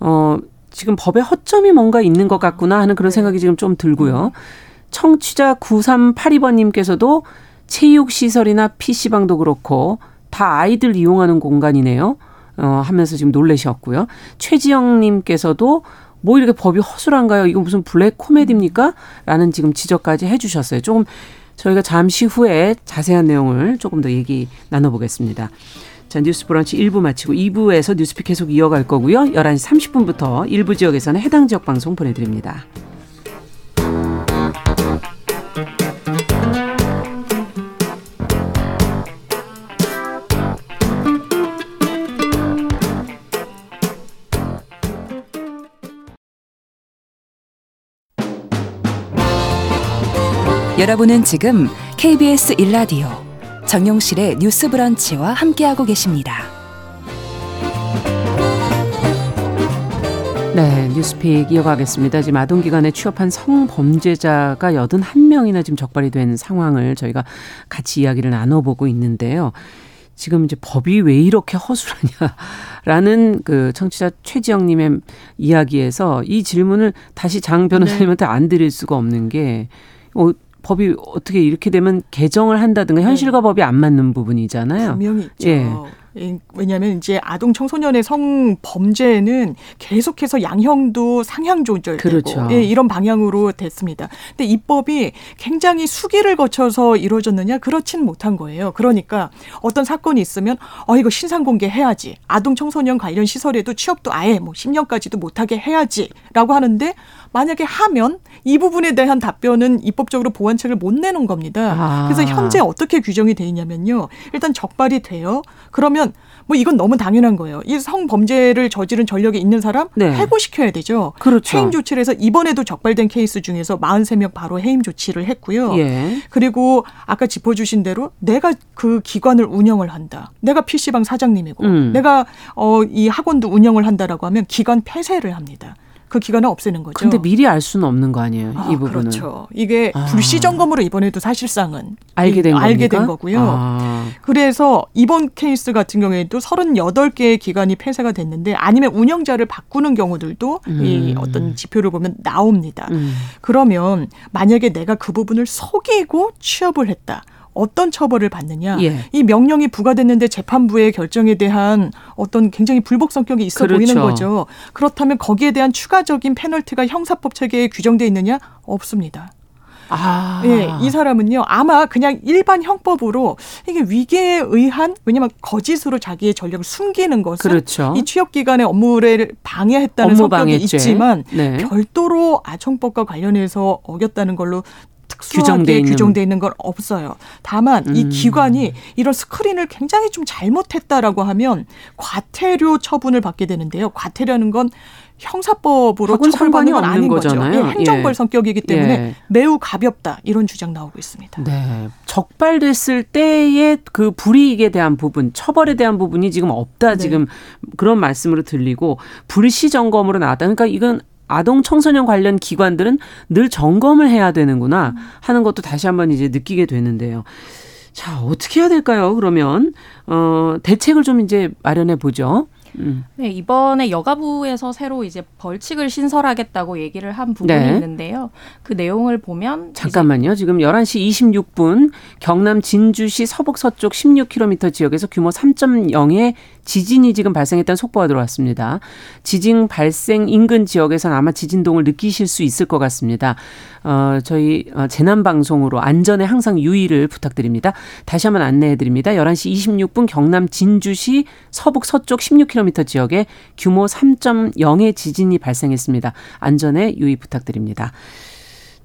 어 지금 법에 허점이 뭔가 있는 것 같구나 하는 그런 생각이 지금 좀 들고요. 청취자 9382번님께서도 체육시설이나 PC방도 그렇고 다 아이들 이용하는 공간이네요. 어, 하면서 지금 놀라셨고요. 최지영님께서도 뭐 이렇게 법이 허술한가요? 이거 무슨 블랙 코미디입니까? 라는 지금 지적까지 해주셨어요. 조금 저희가 잠시 후에 자세한 내용을 조금 더 얘기 나눠보겠습니다. 자, 뉴스 브런치 1부 마치고 2부에서 뉴스픽 계속 이어갈 거고요. 11시 30분부터 일부 지역에서는 해당 지역 방송 보내드립니다. 여러분은 지금 KBS 1라디오 정용실의 뉴스 브런치와 함께하고 계십니다. 네, 뉴스픽 이어가겠습니다. 지금 아동기관에 취업한 성범죄자가 81명이나 지금 적발이 된 상황을 저희가 같이 이야기를 나눠보고 있는데요. 지금 이제 법이 왜 이렇게 허술하냐라는 그 청취자 최지영님의 이야기에서 이 질문을 다시 장 변호사님한테 안 드릴 수가 없는 게 어, 법이 어떻게 이렇게 되면 개정을 한다든가 현실과 법이 안 맞는 부분이잖아요. 분명히 있죠. 예. 예, 왜냐하면 이제 아동 청소년의 성 범죄는 계속해서 양형도 상향 조절되고 그렇죠. 예, 이런 방향으로 됐습니다. 근데 입법이 굉장히 수기를 거쳐서 이루어졌느냐 그렇진 못한 거예요. 그러니까 어떤 사건이 있으면 어 이거 신상 공개해야지. 아동 청소년 관련 시설에도 취업도 아예 뭐 10년까지도 못하게 해야지라고 하는데 만약에 하면 이 부분에 대한 답변은 입법적으로 보완책을 못 내는 겁니다. 아. 그래서 현재 어떻게 규정이 돼 있냐면요. 일단 적발이 돼요. 그러면 뭐 이건 너무 당연한 거예요. 이 성범죄를 저지른 전력이 있는 사람 네. 해고시켜야 되죠. 그렇죠. 해임 조치를 해서 이번에도 적발된 케이스 중에서 43명 바로 해임 조치를 했고요. 예. 그리고 아까 짚어주신 대로 내가 그 기관을 운영을 한다. 내가 PC방 사장님이고 음. 내가 어, 이 학원도 운영을 한다라고 하면 기관 폐쇄를 합니다. 그 기관을 없애는 거죠. 근데 미리 알 수는 없는 거 아니에요. 아, 이 부분은. 그렇죠. 이게 아. 불시 점검으로 이번에도 사실상은 알게 된 이- 알게 겁니까? 된 거고요. 아. 그래서 이번 케이스 같은 경우에도 38개의 기관이 폐쇄가 됐는데 아니면 운영자를 바꾸는 경우들도 이 음. 어떤 지표를 보면 나옵니다. 음. 그러면 만약에 내가 그 부분을 속이고 취업을 했다. 어떤 처벌을 받느냐? 예. 이 명령이 부과됐는데 재판부의 결정에 대한 어떤 굉장히 불복 성격이 있어 그렇죠. 보이는 거죠. 그렇다면 거기에 대한 추가적인 페널티가 형사법 체계에 규정돼 있느냐? 없습니다. 아. 예, 이 사람은요 아마 그냥 일반 형법으로 이게 위계에 의한 왜냐면 거짓으로 자기의 전력을 숨기는 것은 그렇죠. 이 취업 기관의 업무를 방해했다는 업무 성격이 방해죄. 있지만 네. 별도로 아청법과 관련해서 어겼다는 걸로 특수하게 있는. 규정돼 있는 건 없어요. 다만 이 음. 기관이 이런 스크린을 굉장히 좀 잘못했다라고 하면 과태료 처분을 받게 되는데요. 과태료는 건 형사법으로 처벌받는 건 아닌 거죠. 거잖아요. 예, 행정벌 예. 성격이기 때문에 예. 매우 가볍다 이런 주장 나오고 있습니다. 네. 적발됐을 때의 그 불이익에 대한 부분, 처벌에 대한 부분이 지금 없다. 네. 지금 그런 말씀으로 들리고 불시 점검으로 나왔다. 그러니까 이건 아동 청소년 관련 기관들은 늘 점검을 해야 되는구나 하는 것도 다시 한번 이제 느끼게 되는데요. 자, 어떻게 해야 될까요? 그러면 어 대책을 좀 이제 마련해 보죠. 음. 네, 이번에 여가부에서 새로 이제 벌칙을 신설하겠다고 얘기를 한 부분이 네. 있는데요. 그 내용을 보면 잠깐만요. 지금 11시 26분 경남 진주시 서북 서쪽 16km 지역에서 규모 3.0의 지진이 지금 발생했다는 속보가 들어왔습니다. 지진 발생 인근 지역에서는 아마 지진동을 느끼실 수 있을 것 같습니다. 어, 저희 어, 재난 방송으로 안전에 항상 유의를 부탁드립니다. 다시 한번 안내해 드립니다. 11시 26분 경남 진주시 서북 서쪽 16km 지역에 규모 3.0의 지진이 발생했습니다. 안전에 유의 부탁드립니다.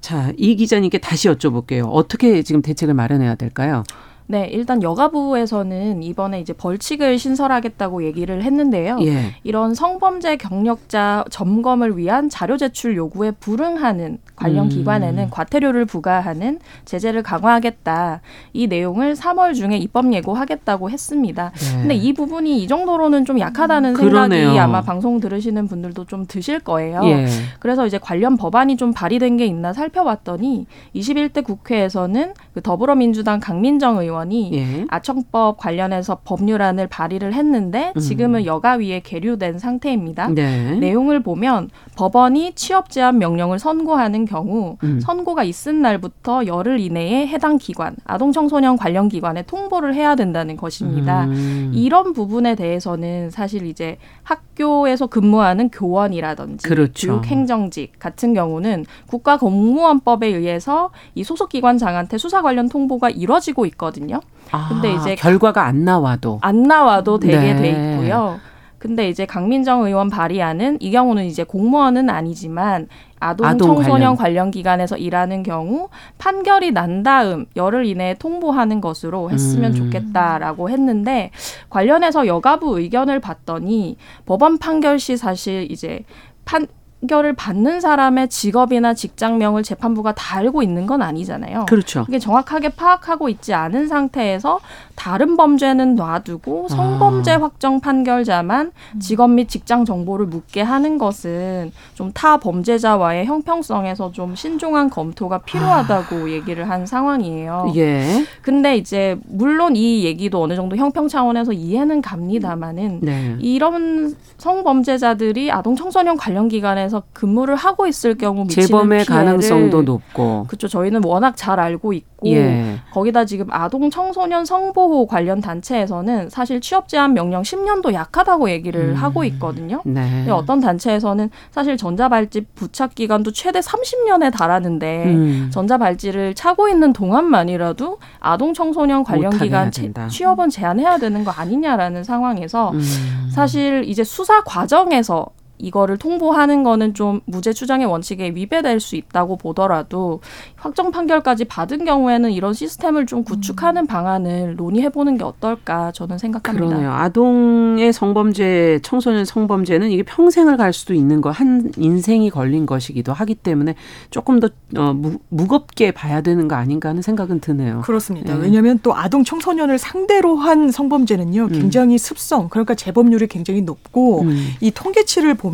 자, 이 기자님께 다시 여쭤볼게요. 어떻게 지금 대책을 마련해야 될까요? 네, 일단 여가부에서는 이번에 이제 벌칙을 신설하겠다고 얘기를 했는데요. 예. 이런 성범죄 경력자 점검을 위한 자료 제출 요구에 불응하는 관련 음. 기관에는 과태료를 부과하는 제재를 강화하겠다. 이 내용을 3월 중에 입법 예고하겠다고 했습니다. 네. 근데 이 부분이 이 정도로는 좀 약하다는 그러네요. 생각이 아마 방송 들으시는 분들도 좀 드실 거예요. 예. 그래서 이제 관련 법안이 좀 발의된 게 있나 살펴봤더니 21대 국회에서는 그 더불어민주당 강민정 의원 이 예. 아청법 관련해서 법률안을 발의를 했는데 지금은 여가위에 계류된 상태입니다. 음. 네. 내용을 보면 법원이 취업 제한 명령을 선고하는 경우 음. 선고가 있은 날부터 열흘 이내에 해당 기관, 아동 청소년 관련 기관에 통보를 해야 된다는 것입니다. 음. 이런 부분에 대해서는 사실 이제 학교에서 근무하는 교원이라든지 그렇죠. 교육 행정직 같은 경우는 국가 공무원법에 의해서 이 소속 기관장한테 수사 관련 통보가 이뤄지고 있거든요. 아, 근데 이제 결과가 안 나와도 안 나와도 되게 네. 돼 있고요. 근데 이제 강민정 의원 발의안은 이 경우는 이제 공무원은 아니지만 아동, 아동 청소년 관련. 관련. 기관에서 일하는 경우 판결이 난 다음 열흘 이내에 통보하는 것으로 했으면 음. 좋겠다라고 했는데 관련해서 여가부 의견을 봤더니 법원 판결 시 사실 이제 판 판결을 받는 사람의 직업이나 직장명을 재판부가 다 알고 있는 건 아니잖아요. 그렇죠. 이게 정확하게 파악하고 있지 않은 상태에서 다른 범죄는 놔두고 성범죄 아. 확정 판결자만 직업 및 직장 정보를 묻게 하는 것은 좀 타 범죄자와의 형평성에서 좀 신중한 검토가 필요하다고 얘기를 한 상황이에요. 아. 예. 근데 이제 물론 이 얘기도 어느 정도 형평 차원에서 이해는 갑니다마는 네. 이런 성범죄자들이 아동 청소년 관련 기관에 서 근무를 하고 있을 경우 미치는 재범의 피해를 가능성도 높고. 그렇죠. 저희는 워낙 잘 알고 있고 예. 거기다 지금 아동 청소년 성보호 관련 단체에서는 사실 취업 제한 명령 10년도 약하다고 얘기를 음. 하고 있거든요. 네. 근데 어떤 단체에서는 사실 전자발찌 부착 기간도 최대 30년에 달하는데 음. 전자발찌를 차고 있는 동안만이라도 아동 청소년 관련 된다. 취업은 제한해야 되는 거 아니냐라는 상황에서 음. 사실 이제 수사 과정에서 이거를 통보하는 거는 좀 무죄 추정의 원칙에 위배될 수 있다고 보더라도 확정 판결까지 받은 경우에는 이런 시스템을 좀 구축하는 방안을 논의해 보는 게 어떨까 저는 생각합니다. 그러네요. 아동의 성범죄, 청소년 성범죄는 이게 평생을 갈 수도 있는 거, 한 인생이 걸린 것이기도 하기 때문에 조금 더 어, 무, 무겁게 봐야 되는 거 아닌가 하는 생각은 드네요. 그렇습니다. 네. 왜냐하면 또 아동 청소년을 상대로 한 성범죄는요, 음. 굉장히 습성, 그러니까 재범률이 굉장히 높고, 음. 이 통계치를 보면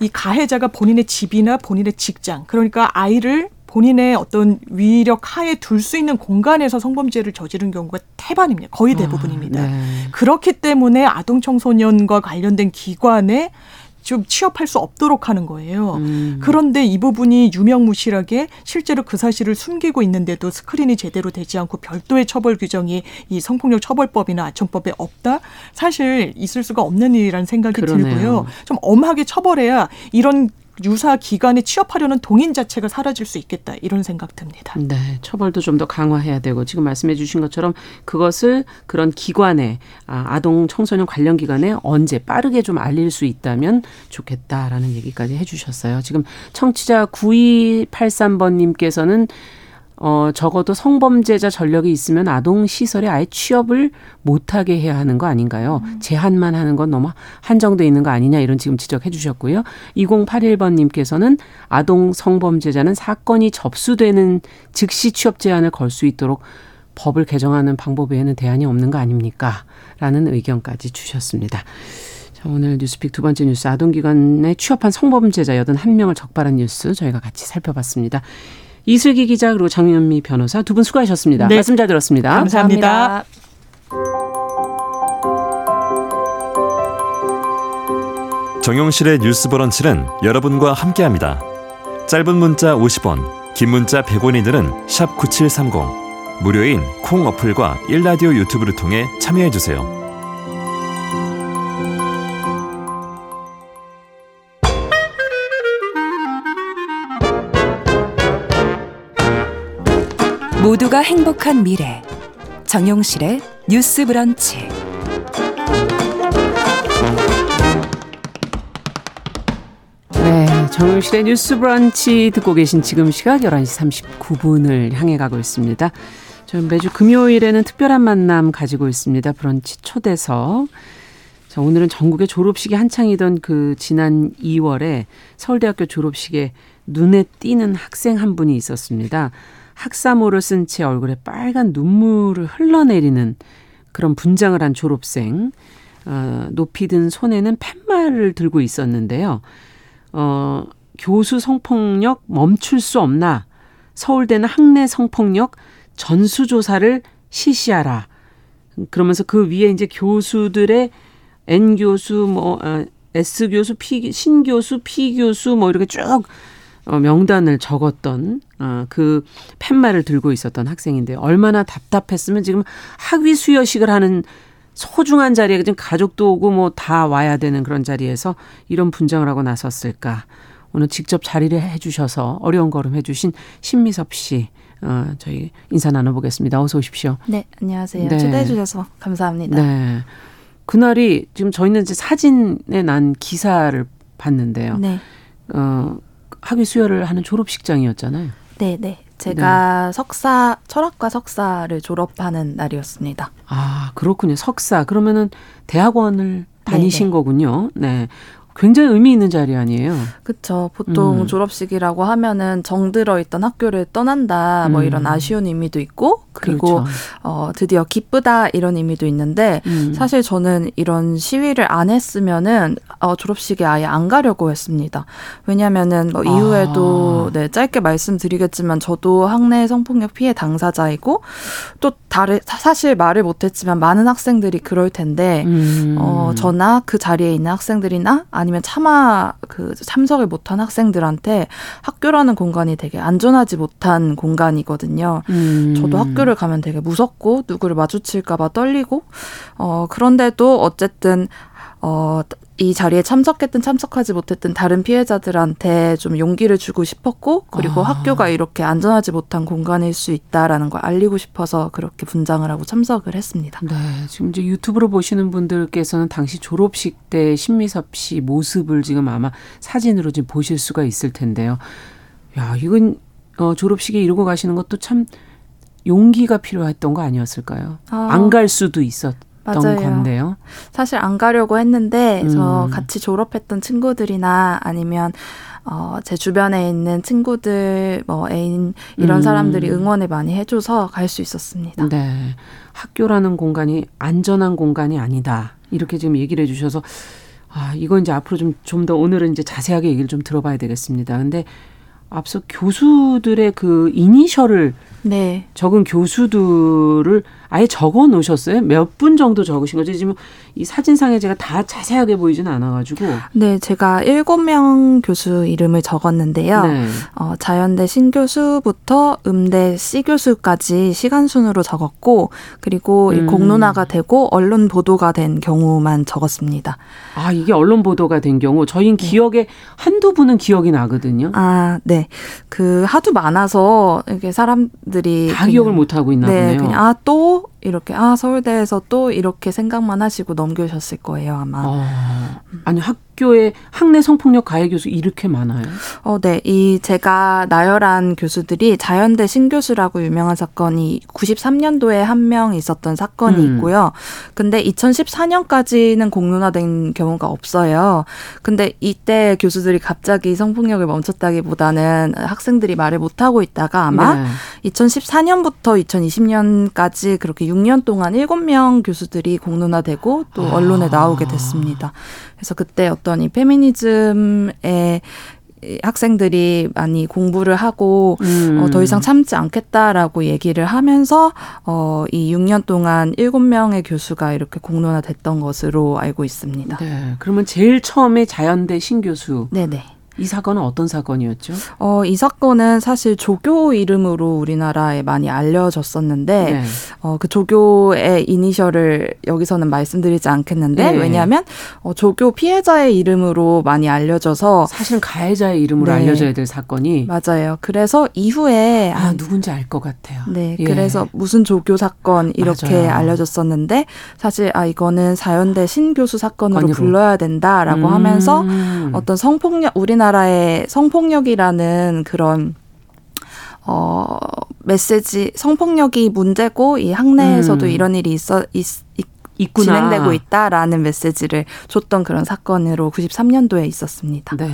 이 가해자가 본인의 집이나 본인의 직장, 그러니까 아이를 본인의 어떤 위력 하에 둘 수 있는 공간에서 성범죄를 저지른 경우가 태반입니다. 거의 대부분입니다. 아, 네. 그렇기 때문에 아동 청소년과 관련된 기관에 좀 취업할 수 없도록 하는 거예요. 음. 그런데 이 부분이 유명무실하게 실제로 그 사실을 숨기고 있는데도 스크린이 제대로 되지 않고 별도의 처벌 규정이 이 성폭력 처벌법이나 아청법에 없다? 사실 있을 수가 없는 일이라는 생각이 그러네요. 들고요. 좀 엄하게 처벌해야 이런 유사 기관에 취업하려는 동인 자체가 사라질 수 있겠다 이런 생각 듭니다. 네, 처벌도 좀 더 강화해야 되고 지금 말씀해 주신 것처럼 그것을 그런 기관에 아, 아동 청소년 관련 기관에 언제 빠르게 좀 알릴 수 있다면 좋겠다라는 얘기까지 해 주셨어요. 지금 청취자 9283번 님께서는 어, 적어도 성범죄자 전력이 있으면 아동 시설에 아예 취업을 못하게 해야 하는 거 아닌가요? 제한만 하는 건 너무 한정돼 있는 거 아니냐 이런 지금 지적해 주셨고요. 2081번님께서는 아동 성범죄자는 사건이 접수되는 즉시 취업 제한을 걸 수 있도록 법을 개정하는 방법 외에는 대안이 없는 거 아닙니까? 라는 의견까지 주셨습니다. 자, 오늘 뉴스픽 두 번째 뉴스 아동기관에 취업한 성범죄자 81명을 적발한 뉴스 저희가 같이 살펴봤습니다. 이슬기 기자 그리고 장윤미 변호사 두 분 수고하셨습니다. 네. 말씀 잘 들었습니다. 감사합니다. 정용실의 뉴스 브런치는 여러분과 함께합니다. 짧은 문자 50원, 긴 문자 100원이들은 샵 9730. 무료인 콩 어플과 일라디오 유튜브를 통해 참여해 주세요. 모두가 행복한 미래 정용실의 뉴스 브런치 네, 정용실의 뉴스 브런치 듣고 계신 지금 시각 11시 39분을 향해 가고 있습니다. 저는 매주 금요일에는 특별한 만남 가지고 있습니다. 브런치 초대석. 자, 오늘은 전국의 졸업식이 한창이던 그 지난 2월에 서울대학교 졸업식에 눈에 띄는 학생 한 분이 있었습니다. 학사모를 쓴 채 얼굴에 빨간 눈물을 흘러내리는 그런 분장을 한 졸업생. 어, 높이 든 손에는 팻말을 들고 있었는데요. 어, 교수 성폭력 멈출 수 없나? 서울대는 학내 성폭력 전수조사를 실시하라. 그러면서 그 위에 이제 교수들의 N 교수, 뭐, 어, S 교수, P, 신 교수, P 교수, 뭐 이렇게 쭉 어, 명단을 적었던 어, 그 팻말을 들고 있었던 학생인데 얼마나 답답했으면 지금 학위 수여식을 하는 소중한 자리에 지금 가족도 오고 뭐 다 와야 되는 그런 자리에서 이런 분장을 하고 나섰을까. 오늘 직접 자리를 해주셔서 어려운 걸음 해주신 신미섭 씨, 어, 저희 인사 나눠보겠습니다. 어서 오십시오. 네, 안녕하세요. 네. 초대해 주셔서 감사합니다. 네. 그날이 지금 저희는 이제 사진에 난 기사를 봤는데요. 네. 어, 학위 수여를 하는 졸업식장이었잖아요. 네, 네. 제가 석사 철학과 석사를 졸업하는 날이었습니다. 아, 그렇군요. 석사. 그러면은 대학원을 다니신 네, 네. 거군요. 네. 굉장히 의미 있는 자리 아니에요. 그쵸. 보통 음. 졸업식이라고 하면은 정 들어 있던 학교를 떠난다, 뭐 음. 이런 아쉬운 의미도 있고, 그리고 그렇죠. 어, 드디어 기쁘다 이런 의미도 있는데, 음. 사실 저는 이런 시위를 안 했으면은 어, 졸업식에 아예 안 가려고 했습니다. 왜냐면은 뭐 이후에도 아. 네, 짧게 말씀드리겠지만 저도 학내 성폭력 피해 당사자이고 또 다른 사- 사실 말을 못 했지만 많은 학생들이 그럴 텐데 음. 어, 저나 그 자리에 있는 학생들이나 아니면 차마 그 참석을 못한 학생들한테 학교라는 공간이 되게 안전하지 못한 공간이거든요. 음. 저도 학교 를 가면 되게 무섭고 누구를 마주칠까봐 떨리고 어 그런데도 어쨌든 어 이 자리에 참석했든 참석하지 못했든 다른 피해자들한테 좀 용기를 주고 싶었고 그리고 아. 학교가 이렇게 안전하지 못한 공간일 수 있다라는 걸 알리고 싶어서 그렇게 분장을 하고 참석을 했습니다. 네, 지금 이제 유튜브로 보시는 분들께서는 당시 졸업식 때 신미섭 씨 모습을 지금 아마 사진으로 지금 보실 수가 있을 텐데요. 야, 이건 어, 졸업식에 이러고 가시는 것도 참 용기가 필요했던 거 아니었을까요? 아. 안갈 수도 있었던 맞아요. 건데요. 사실 안 가려고 했는데 저 음. 같이 졸업했던 친구들이나 아니면 어, 제 주변에 있는 친구들, 뭐 애인 이런 음. 사람들이 응원을 많이 해줘서 갈 수 있었습니다. 네. 학교라는 공간이 안전한 공간이 아니다. 이렇게 지금 얘기를 해주셔서 아, 이건 이제 앞으로 좀, 좀 더 오늘은 이제 자세하게 얘기를 좀 들어봐야 되겠습니다. 근데 앞서 교수들의 그 이니셜을 네. 적은 교수들을 아예 적어 놓으셨어요? 몇 분 정도 적으신 거죠? 지금 이 사진상에 제가 다 자세하게 보이지는 않아가지고. 네, 제가 일곱 명 교수 이름을 적었는데요. 네. 어, 자연대 신교수부터 음대 C교수까지 시간 순으로 적었고, 그리고 이 음. 공론화가 되고 언론 보도가 된 경우만 적었습니다. 아, 이게 언론 보도가 된 경우, 저희는 기억에 한두 분은 기억이 나거든요. 네. 아, 네. 그 하도 많아서 이렇게 사람들이 다 그냥- 기억을 못 하고 있나 네, 보네요. 그냥 아 또 이렇게 아 서울대에서 또 이렇게 생각만 하시고 넘겨셨을 거예요 아마. 어, 아니 학 교에 학내 성폭력 가해 교수 이렇게 많아요? 어, 네. 이 제가 나열한 교수들이 자연대 신교수라고 유명한 사건이 93년도에 한 명 있었던 사건이 음. 있고요. 근데 2014년까지는 공론화된 경우가 없어요. 근데 이때 교수들이 갑자기 성폭력을 멈췄다기보다는 학생들이 말을 못 하고 있다가 아마 네. 2014년부터 2020년까지 그렇게 6년 동안 7명 교수들이 공론화되고 또 아. 언론에 나오게 됐습니다. 그래서 그때 어떤 이 페미니즘의 이 학생들이 많이 공부를 하고 음. 어, 더 이상 참지 않겠다라고 얘기를 하면서 어, 이 6년 동안 7명의 교수가 이렇게 공론화됐던 것으로 알고 있습니다. 네. 그러면 제일 처음에 자연대 신교수 네네. 이 사건은 어떤 사건이었죠? 어, 이 사건은 사실 조교 이름으로 우리나라에 많이 알려졌었는데 네. 어, 그 조교의 이니셜을 여기서는 말씀드리지 않겠는데 네. 왜냐하면 어, 조교 피해자의 이름으로 많이 알려져서 사실은 가해자의 이름으로 네. 알려져야 될 사건이 맞아요. 그래서 이후에 아한 누군지 알 것 같아요. 네, 예. 그래서 무슨 조교 사건 이렇게 맞아요. 알려졌었는데 사실 아 이거는 사연대 신 교수 사건으로 건으로. 불러야 된다라고 음. 하면서 어떤 성폭력 우리나라 의 성폭력이라는 그런 어 메시지 성폭력이 문제고 이 학내에서도 음. 이런 일이 있어 있, 있- 있구나. 진행되고 있다라는 메시지를 줬던 그런 사건으로 93년도에 있었습니다. 네.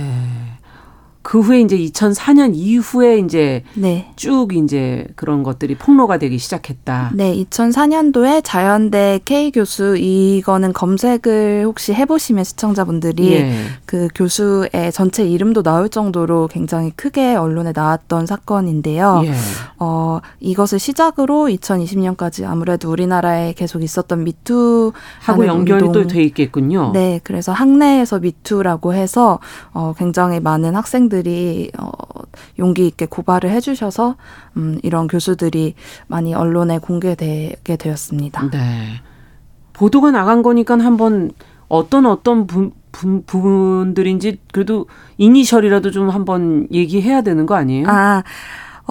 그 후에 이제 2004년 이후에 이제 네. 쭉 이제 그런 것들이 폭로가 되기 시작했다. 네, 2004년도에 자연대 K 교수 이거는 검색을 혹시 해보시면 시청자분들이 예. 그 교수의 전체 이름도 나올 정도로 굉장히 크게 언론에 나왔던 사건인데요. 예. 어, 이것을 시작으로 2020년까지 아무래도 우리나라에 계속 있었던 미투 하고 연결이. 또 돼 있겠군요. 네, 그래서 학내에서 미투라고 해서 어, 굉장히 많은 학생들 이 어, 용기 있게 고발을 해주셔서 음, 이런 교수들이 많이 언론에 공개되게 되었습니다. 네. 보도가 나간 거니까 한번 어떤 어떤 부, 부, 부분들인지 그래도 이니셜이라도 좀 한번 얘기해야 되는 거 아니에요? 아,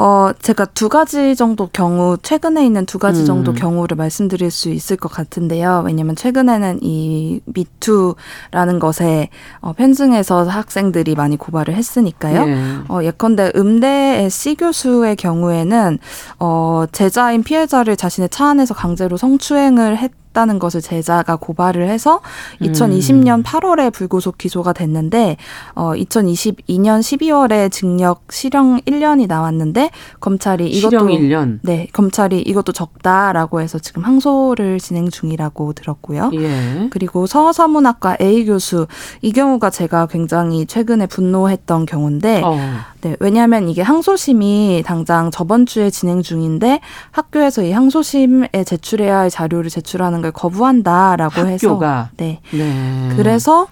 어, 제가 두 가지 정도 경우, 최근에 있는 두 가지 음. 정도 경우를 말씀드릴 수 있을 것 같은데요. 왜냐면 최근에는 이 미투라는 것에 어, 편승해서 학생들이 많이 고발을 했으니까요. 예. 어, 예컨대 음대의 C 교수의 경우에는 어, 제자인 피해자를 자신의 차 안에서 강제로 성추행을 했 했다는 것을 제자가 고발을 해서 2020년 8월에 불구속 기소가 됐는데 어 2022년 12월에 징역 실형 1년이 나왔는데 검찰이 이것도 실형 1년. 네, 검찰이 이것도 적다라고 해서 지금 항소를 진행 중이라고 들었고요. 예. 그리고 서서문학과 A 교수 이 경우가 제가 굉장히 최근에 분노했던 경우인데 어. 네, 왜냐하면 이게 항소심이 당장 저번 주에 진행 중인데 학교에서 이 항소심에 제출해야 할 자료를 제출하는 걸 거부한다라고 해서 학교가 네. 네. 그래서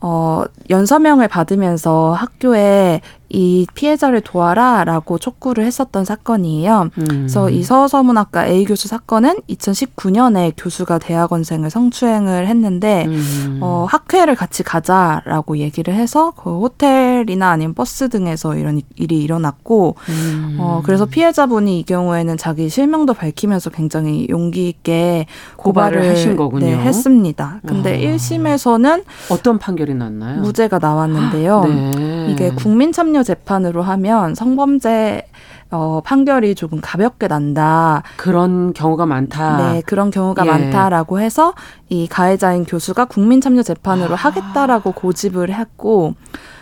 어 연서명을 받으면서 학교에 이 피해자를 도와라라고 촉구를 했었던 사건이에요. 음. 그래서 이 서서문학과 A 교수 사건은 2019년에 교수가 대학원생을 성추행을 했는데 음. 어, 학회를 같이 가자라고 얘기를 해서 그 호텔이나 아니면 버스 등에서 이런 일이 일어났고 음. 어, 그래서 피해자분이 이 경우에는 자기 실명도 밝히면서 굉장히 용기 있게 고발을 고발을, 하신 거군요. 네, 했습니다. 근데 아. 일 1심에서는 어떤 판결이 났나요? 무죄가 나왔는데요. 네. 이게 국민 참여 재판으로 하면 성범죄 어, 판결이 조금 가볍게 난다. 그런 경우가 많다. 네, 그런 경우가 예. 많다라고 해서 이 가해자인 교수가 국민참여 재판으로 하겠다라고 고집을 했고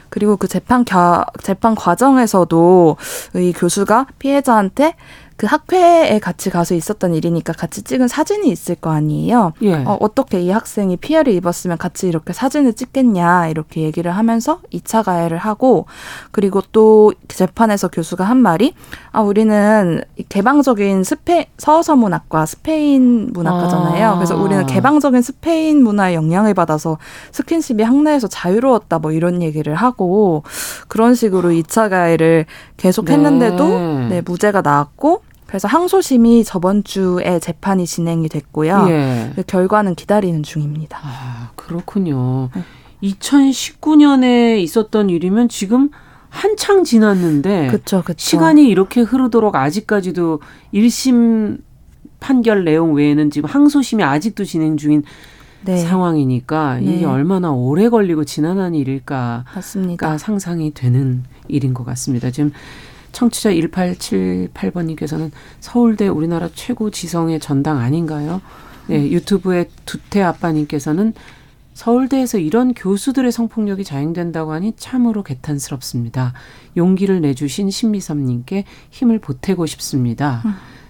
그리고 그 재판 겨, 재판 과정에서도 이 교수가 피해자한테 그 학회에 같이 가서 있었던 일이니까 같이 찍은 사진이 있을 거 아니에요. 예. 어, 어떻게 이 학생이 피해를 입었으면 같이 이렇게 사진을 찍겠냐 이렇게 얘기를 하면서 2차 가해를 하고 그리고 또 재판에서 교수가 한 말이 아 우리는 개방적인 스페 서서 문학과 스페인 문학과잖아요. 아. 그래서 우리는 개방적인 스페인 문화에 영향을 받아서 스킨십이 학내에서 자유로웠다 뭐 이런 얘기를 하고 그런 식으로 2차 가해를 계속 했는데도 네. 네, 무죄가 나왔고 그래서 항소심이 저번 주에 재판이 진행이 됐고요. 예. 그 결과는 기다리는 중입니다. 아, 그렇군요. 네. 2019년에 있었던 일이면 지금 한창 지났는데 그렇죠, 그렇죠. 시간이 이렇게 흐르도록 아직까지도 1심 판결 내용 외에는 지금 항소심이 아직도 진행 중인 네, 상황이니까 네. 이게 얼마나 오래 걸리고 지난한 일일까가 맞습니다. 상상이 되는 일인 것 같습니다. 지금 청취자 1878번님께서는 서울대 우리나라 최고 지성의 전당 아닌가요? 네, 유튜브의 두태 아빠님께서는 서울대에서 이런 교수들의 성폭력이 자행된다고 하니 참으로 개탄스럽습니다. 용기를 내주신 신미섭님께 힘을 보태고 싶습니다.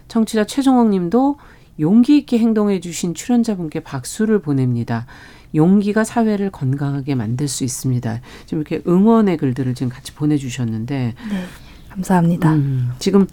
청취자 최종옥 님도 용기 있게 행동해 주신 출연자분께 박수를 보냅니다. 용기가 사회를 건강하게 만들 수 있습니다. 지금 이렇게 응원의 글들을 지금 같이 보내주셨는데 네, 감사합니다. 음, 지금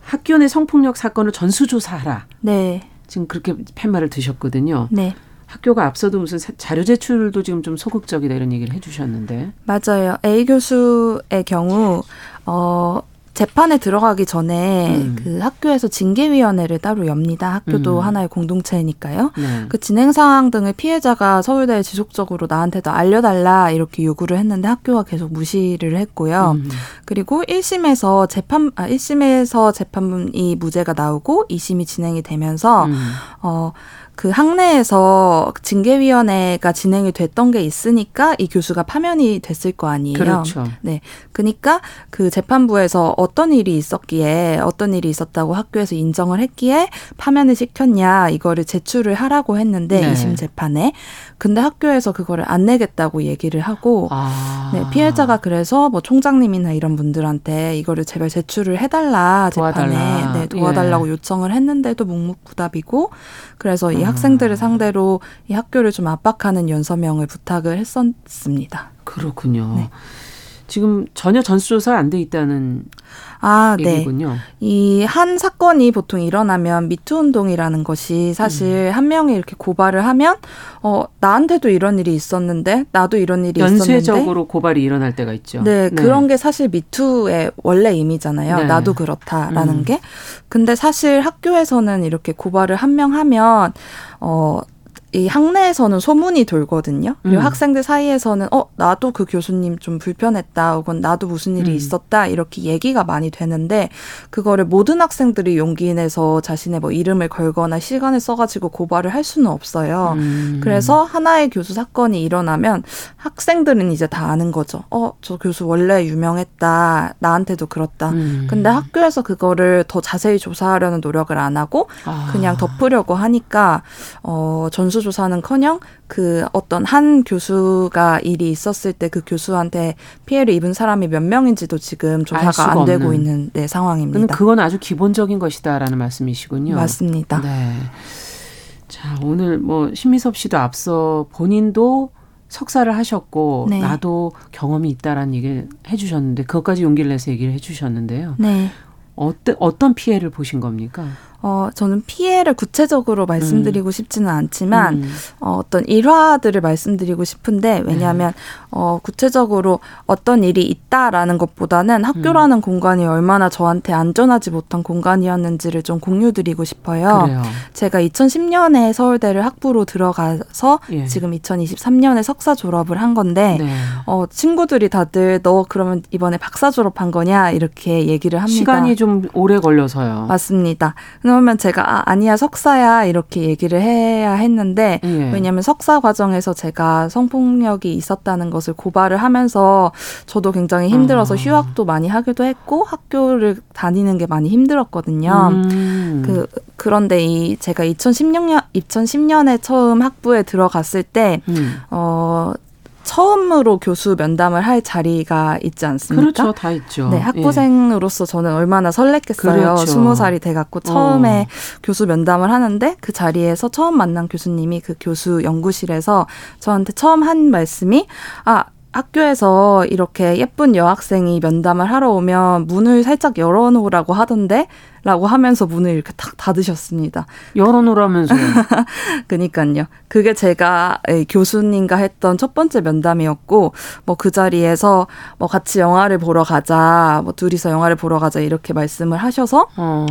학교 내 성폭력 사건을 전수조사하라. 네, 지금 그렇게 팻말을 드셨거든요. 네. 학교가 앞서도 무슨 사- 자료 제출도 지금 좀 소극적이다 이런 얘기를 해주셨는데. 맞아요. A 교수의 경우 어 재판에 들어가기 전에 음. 그 학교에서 징계위원회를 따로 엽니다. 학교도 음. 하나의 공동체니까요. 네. 그 진행 사항 등을 피해자가 서울대에 지속적으로 나한테도 알려달라 이렇게 요구를 했는데 학교가 계속 무시를 했고요. 음. 그리고 1심에서 재판 아 1심에서 재판이 무죄가 나오고 2심이 진행이 되면서 음. 어, 그 학내에서 징계위원회가 진행이 됐던 게 있으니까 이 교수가 파면이 됐을 거 아니에요. 그렇죠. 네. 그니까 그 재판부에서 어떤 일이 있었기에 어떤 일이 있었다고 학교에서 인정을 했기에 파면을 시켰냐 이거를 제출을 하라고 했는데 네. 이 2심 재판에 근데 학교에서 그거를 안 내겠다고 얘기를 하고 아. 네, 피해자가 그래서 뭐 총장님이나 이런 분들한테 이거를 제발 제출을 해달라 재판에 도와달라. 네, 도와달라고 예. 요청을 했는데도 묵묵부답이고 그래서 이 아. 학생들을 상대로 이 학교를 좀 압박하는 연서명을 부탁을 했었습니다. 그렇군요. 네. 지금 전혀 전수조사 안돼 있다는 아, 네. 얘기군요. 이한 사건이 보통 일어나면 미투 운동이라는 것이 사실 음. 한 명이 이렇게 고발을 하면 어 나한테도 이런 일이 있었는데 나도 이런 일이 있었는데 연쇄적으로 고발이 일어날 때가 있죠. 네, 그런 게 사실 미투의 원래 의미잖아요. 네. 나도 그렇다라는 음. 게. 근데 사실 학교에서는 이렇게 고발을 한 명 하면 어 이 학내에서는 소문이 돌거든요. 그리고 음. 학생들 사이에서는 어 나도 그 교수님 좀 불편했다, 혹은 나도 무슨 일이 음. 있었다 이렇게 얘기가 많이 되는데 그거를 모든 학생들이 용기 내서 자신의 뭐 이름을 걸거나 시간을 써가지고 고발을 할 수는 없어요. 음. 그래서 하나의 교수 사건이 일어나면 학생들은 이제 다 아는 거죠. 어, 저 교수 원래 유명했다. 나한테도 그렇다. 음. 근데 학교에서 그거를 더 자세히 조사하려는 노력을 안 하고 아. 그냥 덮으려고 하니까 어 전수 조사는커녕 그 어떤 한 교수가 일이 있었을 때 그 교수한테 피해를 입은 사람이 몇 명인지도 지금 조사가 안 되고 없는. 있는 네, 상황입니다. 그건 아주 기본적인 것이다라는 말씀이시군요. 맞습니다. 네. 자, 오늘 뭐 신미섭 씨도 앞서 본인도 석사를 하셨고 네. 나도 경험이 있다라는 얘기를 해주셨는데 그것까지 용기를 내서 얘기를 해주셨는데요. 네. 어떤 어떤 피해를 보신 겁니까? 어, 저는 피해를 구체적으로 말씀드리고 싶지는 않지만 음. 어, 어떤 일화들을 말씀드리고 싶은데 왜냐하면 어, 구체적으로 어떤 일이 있다라는 것보다는 학교라는 공간이 얼마나 저한테 안전하지 못한 공간이었는지를 좀 공유드리고 싶어요. 그래요. 제가 2010년에 서울대를 학부로 들어가서 예. 지금 2023년에 석사 졸업을 한 건데 네. 어, 친구들이 다들 너 그러면 이번에 박사 졸업한 거냐 이렇게 얘기를 합니다. 시간이 좀 오래 걸려서요. 맞습니다. 그러면 제가 아, 아니야 석사야 이렇게 얘기를 해야 했는데 예. 왜냐하면 석사 과정에서 제가 성폭력이 있었다는 것을 고발을 하면서 저도 굉장히 힘들어서 아. 휴학도 많이 하기도 했고 학교를 다니는 게 많이 힘들었거든요. 음. 그 그런데 이 제가 2016년 2010년에 처음 학부에 들어갔을 때 음. 어. 처음으로 교수 면담을 할 자리가 있지 않습니까? 그렇죠, 다 있죠. 네, 학부생으로서 저는 얼마나 설렜겠어요. 그렇죠. 스무 살이 돼갖고 처음에 어. 교수 면담을 하는데 그 자리에서 처음 만난 교수님이 그 교수 연구실에서 저한테 처음 한 말씀이 아 학교에서 이렇게 예쁜 여학생이 면담을 하러 오면 문을 살짝 열어놓으라고 하던데 라고 하면서 문을 이렇게 탁 닫으셨습니다. 예. 열어놓으라면서요. 그니까요. 그게 제가 예, 교수님과 했던 첫 번째 면담이었고, 뭐 그 자리에서 뭐 같이 영화를 보러 가자, 뭐 둘이서 영화를 보러 가자 이렇게 말씀을 하셔서, 어.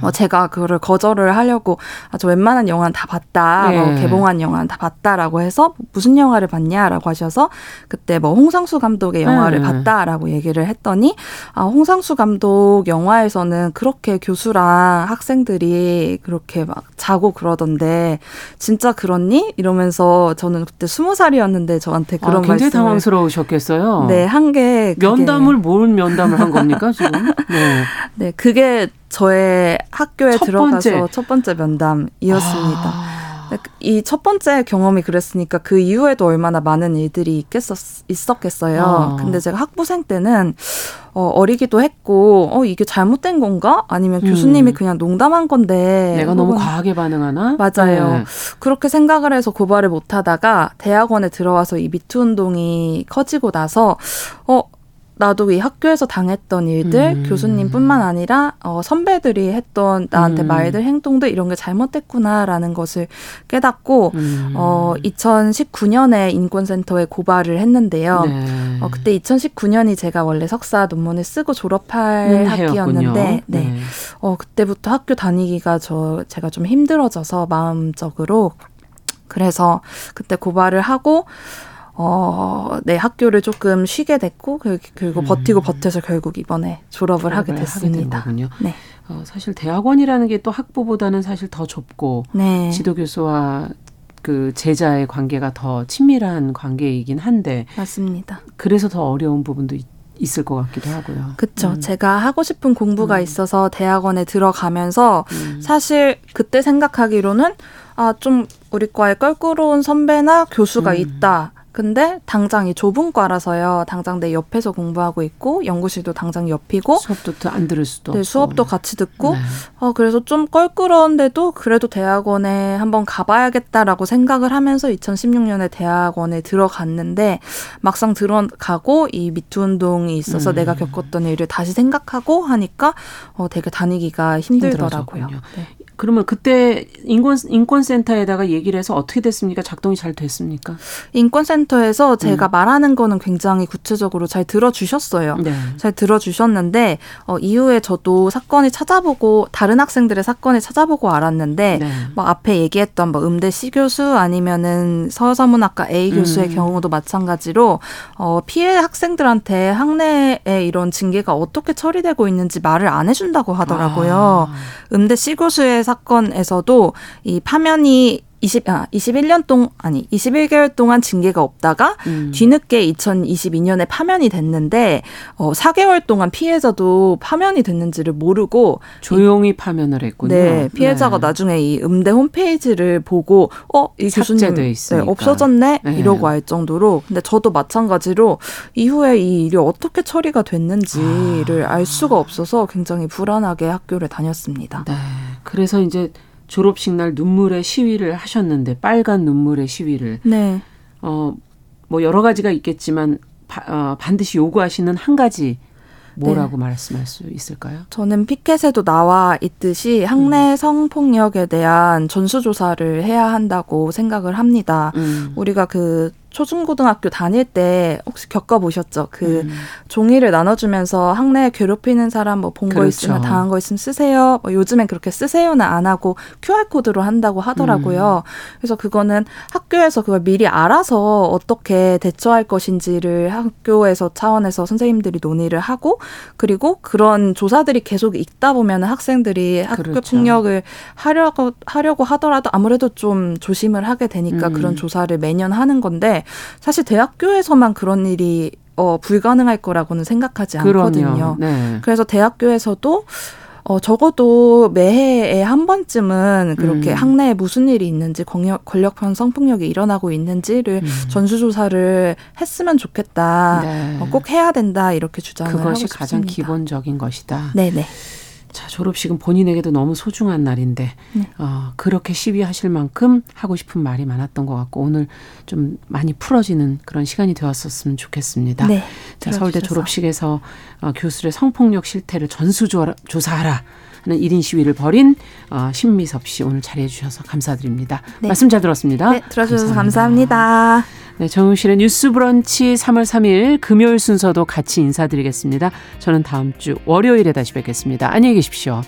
어, 제가 그거를 거절을 하려고, 아, 저 웬만한 영화는 다 봤다, 뭐 예. 개봉한 영화는 다 봤다라고 해서, 무슨 영화를 봤냐라고 하셔서, 그때 뭐 홍상수 감독의 영화를 음. 봤다라고 얘기를 했더니, 아, 홍상수 감독 영화에서는 그렇게 교수랑 학생들이 그렇게 막 자고 그러던데, 진짜 그렇니? 이러면서 저는 그때 스무 살이었는데 저한테 그런 아, 굉장히 말씀을 당황스러우셨겠어요. 네, 한 게 면담을 뭔 면담을 한 겁니까 지금? 네. 네, 그게 저의 학교에 첫 들어가서 번째. 첫 번째 면담이었습니다. 아. 이 첫 번째 경험이 그랬으니까 그 이후에도 얼마나 많은 일들이 있겠었, 있었겠어요. 어. 근데 제가 학부생 때는 어, 어리기도 했고, 어, 이게 잘못된 건가? 아니면 음. 교수님이 그냥 농담한 건데. 내가 너무 과하게 반응하나? 맞아요. 네. 그렇게 생각을 해서 고발을 못 하다가 대학원에 들어와서 이 미투 운동이 커지고 나서 어 나도 이 학교에서 당했던 일들 음. 교수님뿐만 아니라 어, 선배들이 했던 나한테 음. 말들 행동들 이런 게 잘못됐구나라는 것을 깨닫고 음. 어 2019년에 인권센터에 고발을 했는데요. 네. 어, 그때 2019년이 제가 원래 석사 논문을 쓰고 졸업할 음, 학기였는데, 해였군요. 네. 어, 그때부터 학교 다니기가 저, 제가 좀 힘들어져서 마음적으로. 그래서 그때 고발을 하고, 어, 네, 학교를 조금 쉬게 됐고, 그- 그리고 버티고 버텨서 결국 이번에 졸업을 하게 음. 된 됐습니다. 거군요. 네. 어, 사실 대학원이라는 게 또 학부보다는 사실 더 좁고 네. 지도 교수와 그 제자의 관계가 더 친밀한 관계이긴 한데 맞습니다. 그래서 더 어려운 부분도 있, 있을 것 같기도 하고요. 그쵸. 음. 제가 하고 싶은 공부가 음. 있어서 대학원에 들어가면서 음. 사실 그때 생각하기로는 아 좀 우리 과에 껄끄러운 선배나 교수가 음. 있다. 근데 당장 이 좁은 과라서요. 당장 내 옆에서 공부하고 있고 연구실도 당장 옆이고 수업도 또안 들을 수도 네, 없고. 수업도 같이 듣고 네. 어 그래서 좀 껄끄러운데도 그래도 대학원에 한번 가봐야겠다라고 생각을 하면서 2016년에 대학원에 들어갔는데 막상 들어가고 이 미투 운동이 있어서 음. 내가 겪었던 일을 다시 생각하고 하니까 어 되게 다니기가 힘들더라고요. 네. 그러면 그때 인권 인권센터에다가 얘기를 해서 어떻게 됐습니까? 작동이 잘 됐습니까? 인권센터에서 제가 음. 말하는 거는 굉장히 구체적으로 잘 들어주셨어요. 네. 잘 들어주셨는데 어, 이후에 저도 사건을 찾아보고 다른 학생들의 사건을 찾아보고 알았는데 네. 뭐 앞에 얘기했던 뭐 음대 C 교수 아니면은 서서문학과 A 교수의 음. 경우도 마찬가지로 어, 피해 학생들한테 학내에 이런 징계가 어떻게 처리되고 있는지 말을 안 해준다고 하더라고요. 아. 음대 C 교수의 사건에서도 이 파면이 20, 아, 21년 동, 아니, 21개월 동안 징계가 없다가 음. 뒤늦게 2022년에 파면이 됐는데, 어, 4개월 동안 피해자도 파면이 됐는지를 모르고, 조용히 파면을 했군요. 네, 피해자가 네. 나중에 이 음대 홈페이지를 보고, 어, 이 교수님 네. 없어졌네? 네. 이러고 알 정도로. 근데 저도 마찬가지로 이후에 이 일이 어떻게 처리가 됐는지를 아. 알 수가 없어서 굉장히 불안하게 학교를 다녔습니다. 네. 그래서 이제 졸업식 날 눈물의 시위를 하셨는데 빨간 눈물의 시위를 네. 어뭐 여러 가지가 있겠지만 바- 어, 반드시 요구하시는 한 가지 뭐라고 네. 말씀할 수 있을까요? 저는 피켓에도 나와 있듯이 음. 학내 성폭력에 대한 전수조사를 해야 한다고 생각을 합니다. 음. 우리가 그 초중고등학교 다닐 때 혹시 겪어보셨죠? 그 음. 종이를 나눠주면서 학내에 괴롭히는 사람 뭐 본거 그렇죠. 있으면 당한 거 있으면 쓰세요. 뭐 요즘엔 그렇게 쓰세요는 안 하고 QR코드로 한다고 하더라고요. 음. 그래서 그거는 학교에서 그걸 미리 알아서 어떻게 대처할 것인지를 학교에서 차원에서 선생님들이 논의를 하고 그리고 그런 조사들이 계속 있다 보면 학생들이 학교 그렇죠. 폭력을 하려고 하려고 하더라도 아무래도 좀 조심을 하게 되니까 음. 그런 조사를 매년 하는 건데 사실 대학교에서만 그런 일이 어, 불가능할 거라고는 생각하지 않거든요. 네. 그래서 대학교에서도 어, 적어도 매해에 한 번쯤은 그렇게 음. 학내에 무슨 일이 있는지 권력, 권력형 성폭력이 일어나고 있는지를 음. 전수조사를 했으면 좋겠다. 네. 어, 꼭 해야 된다. 이렇게 주장을 그것이 하고 가장 싶습니다. 기본적인 것이다. 네네. 자, 졸업식은 본인에게도 너무 소중한 날인데, 네. 어, 그렇게 시위하실 만큼 하고 싶은 말이 많았던 것 같고, 오늘 좀 많이 풀어지는 그런 시간이 되었었으면 좋겠습니다. 네. 자, 서울대 들어주셔서. 졸업식에서 어, 교수의 성폭력 실태를 전수조사하라 하는 1인 시위를 벌인 어, 신미섭 씨 오늘 자리해 주셔서 감사드립니다. 네. 말씀 잘 들었습니다. 네, 들어주셔서 감사합니다. 네, 정용실의 뉴스 브런치 3월 3일 금요일 순서도 같이 인사드리겠습니다. 저는 다음 주 월요일에 다시 뵙겠습니다. 안녕히 계십시오.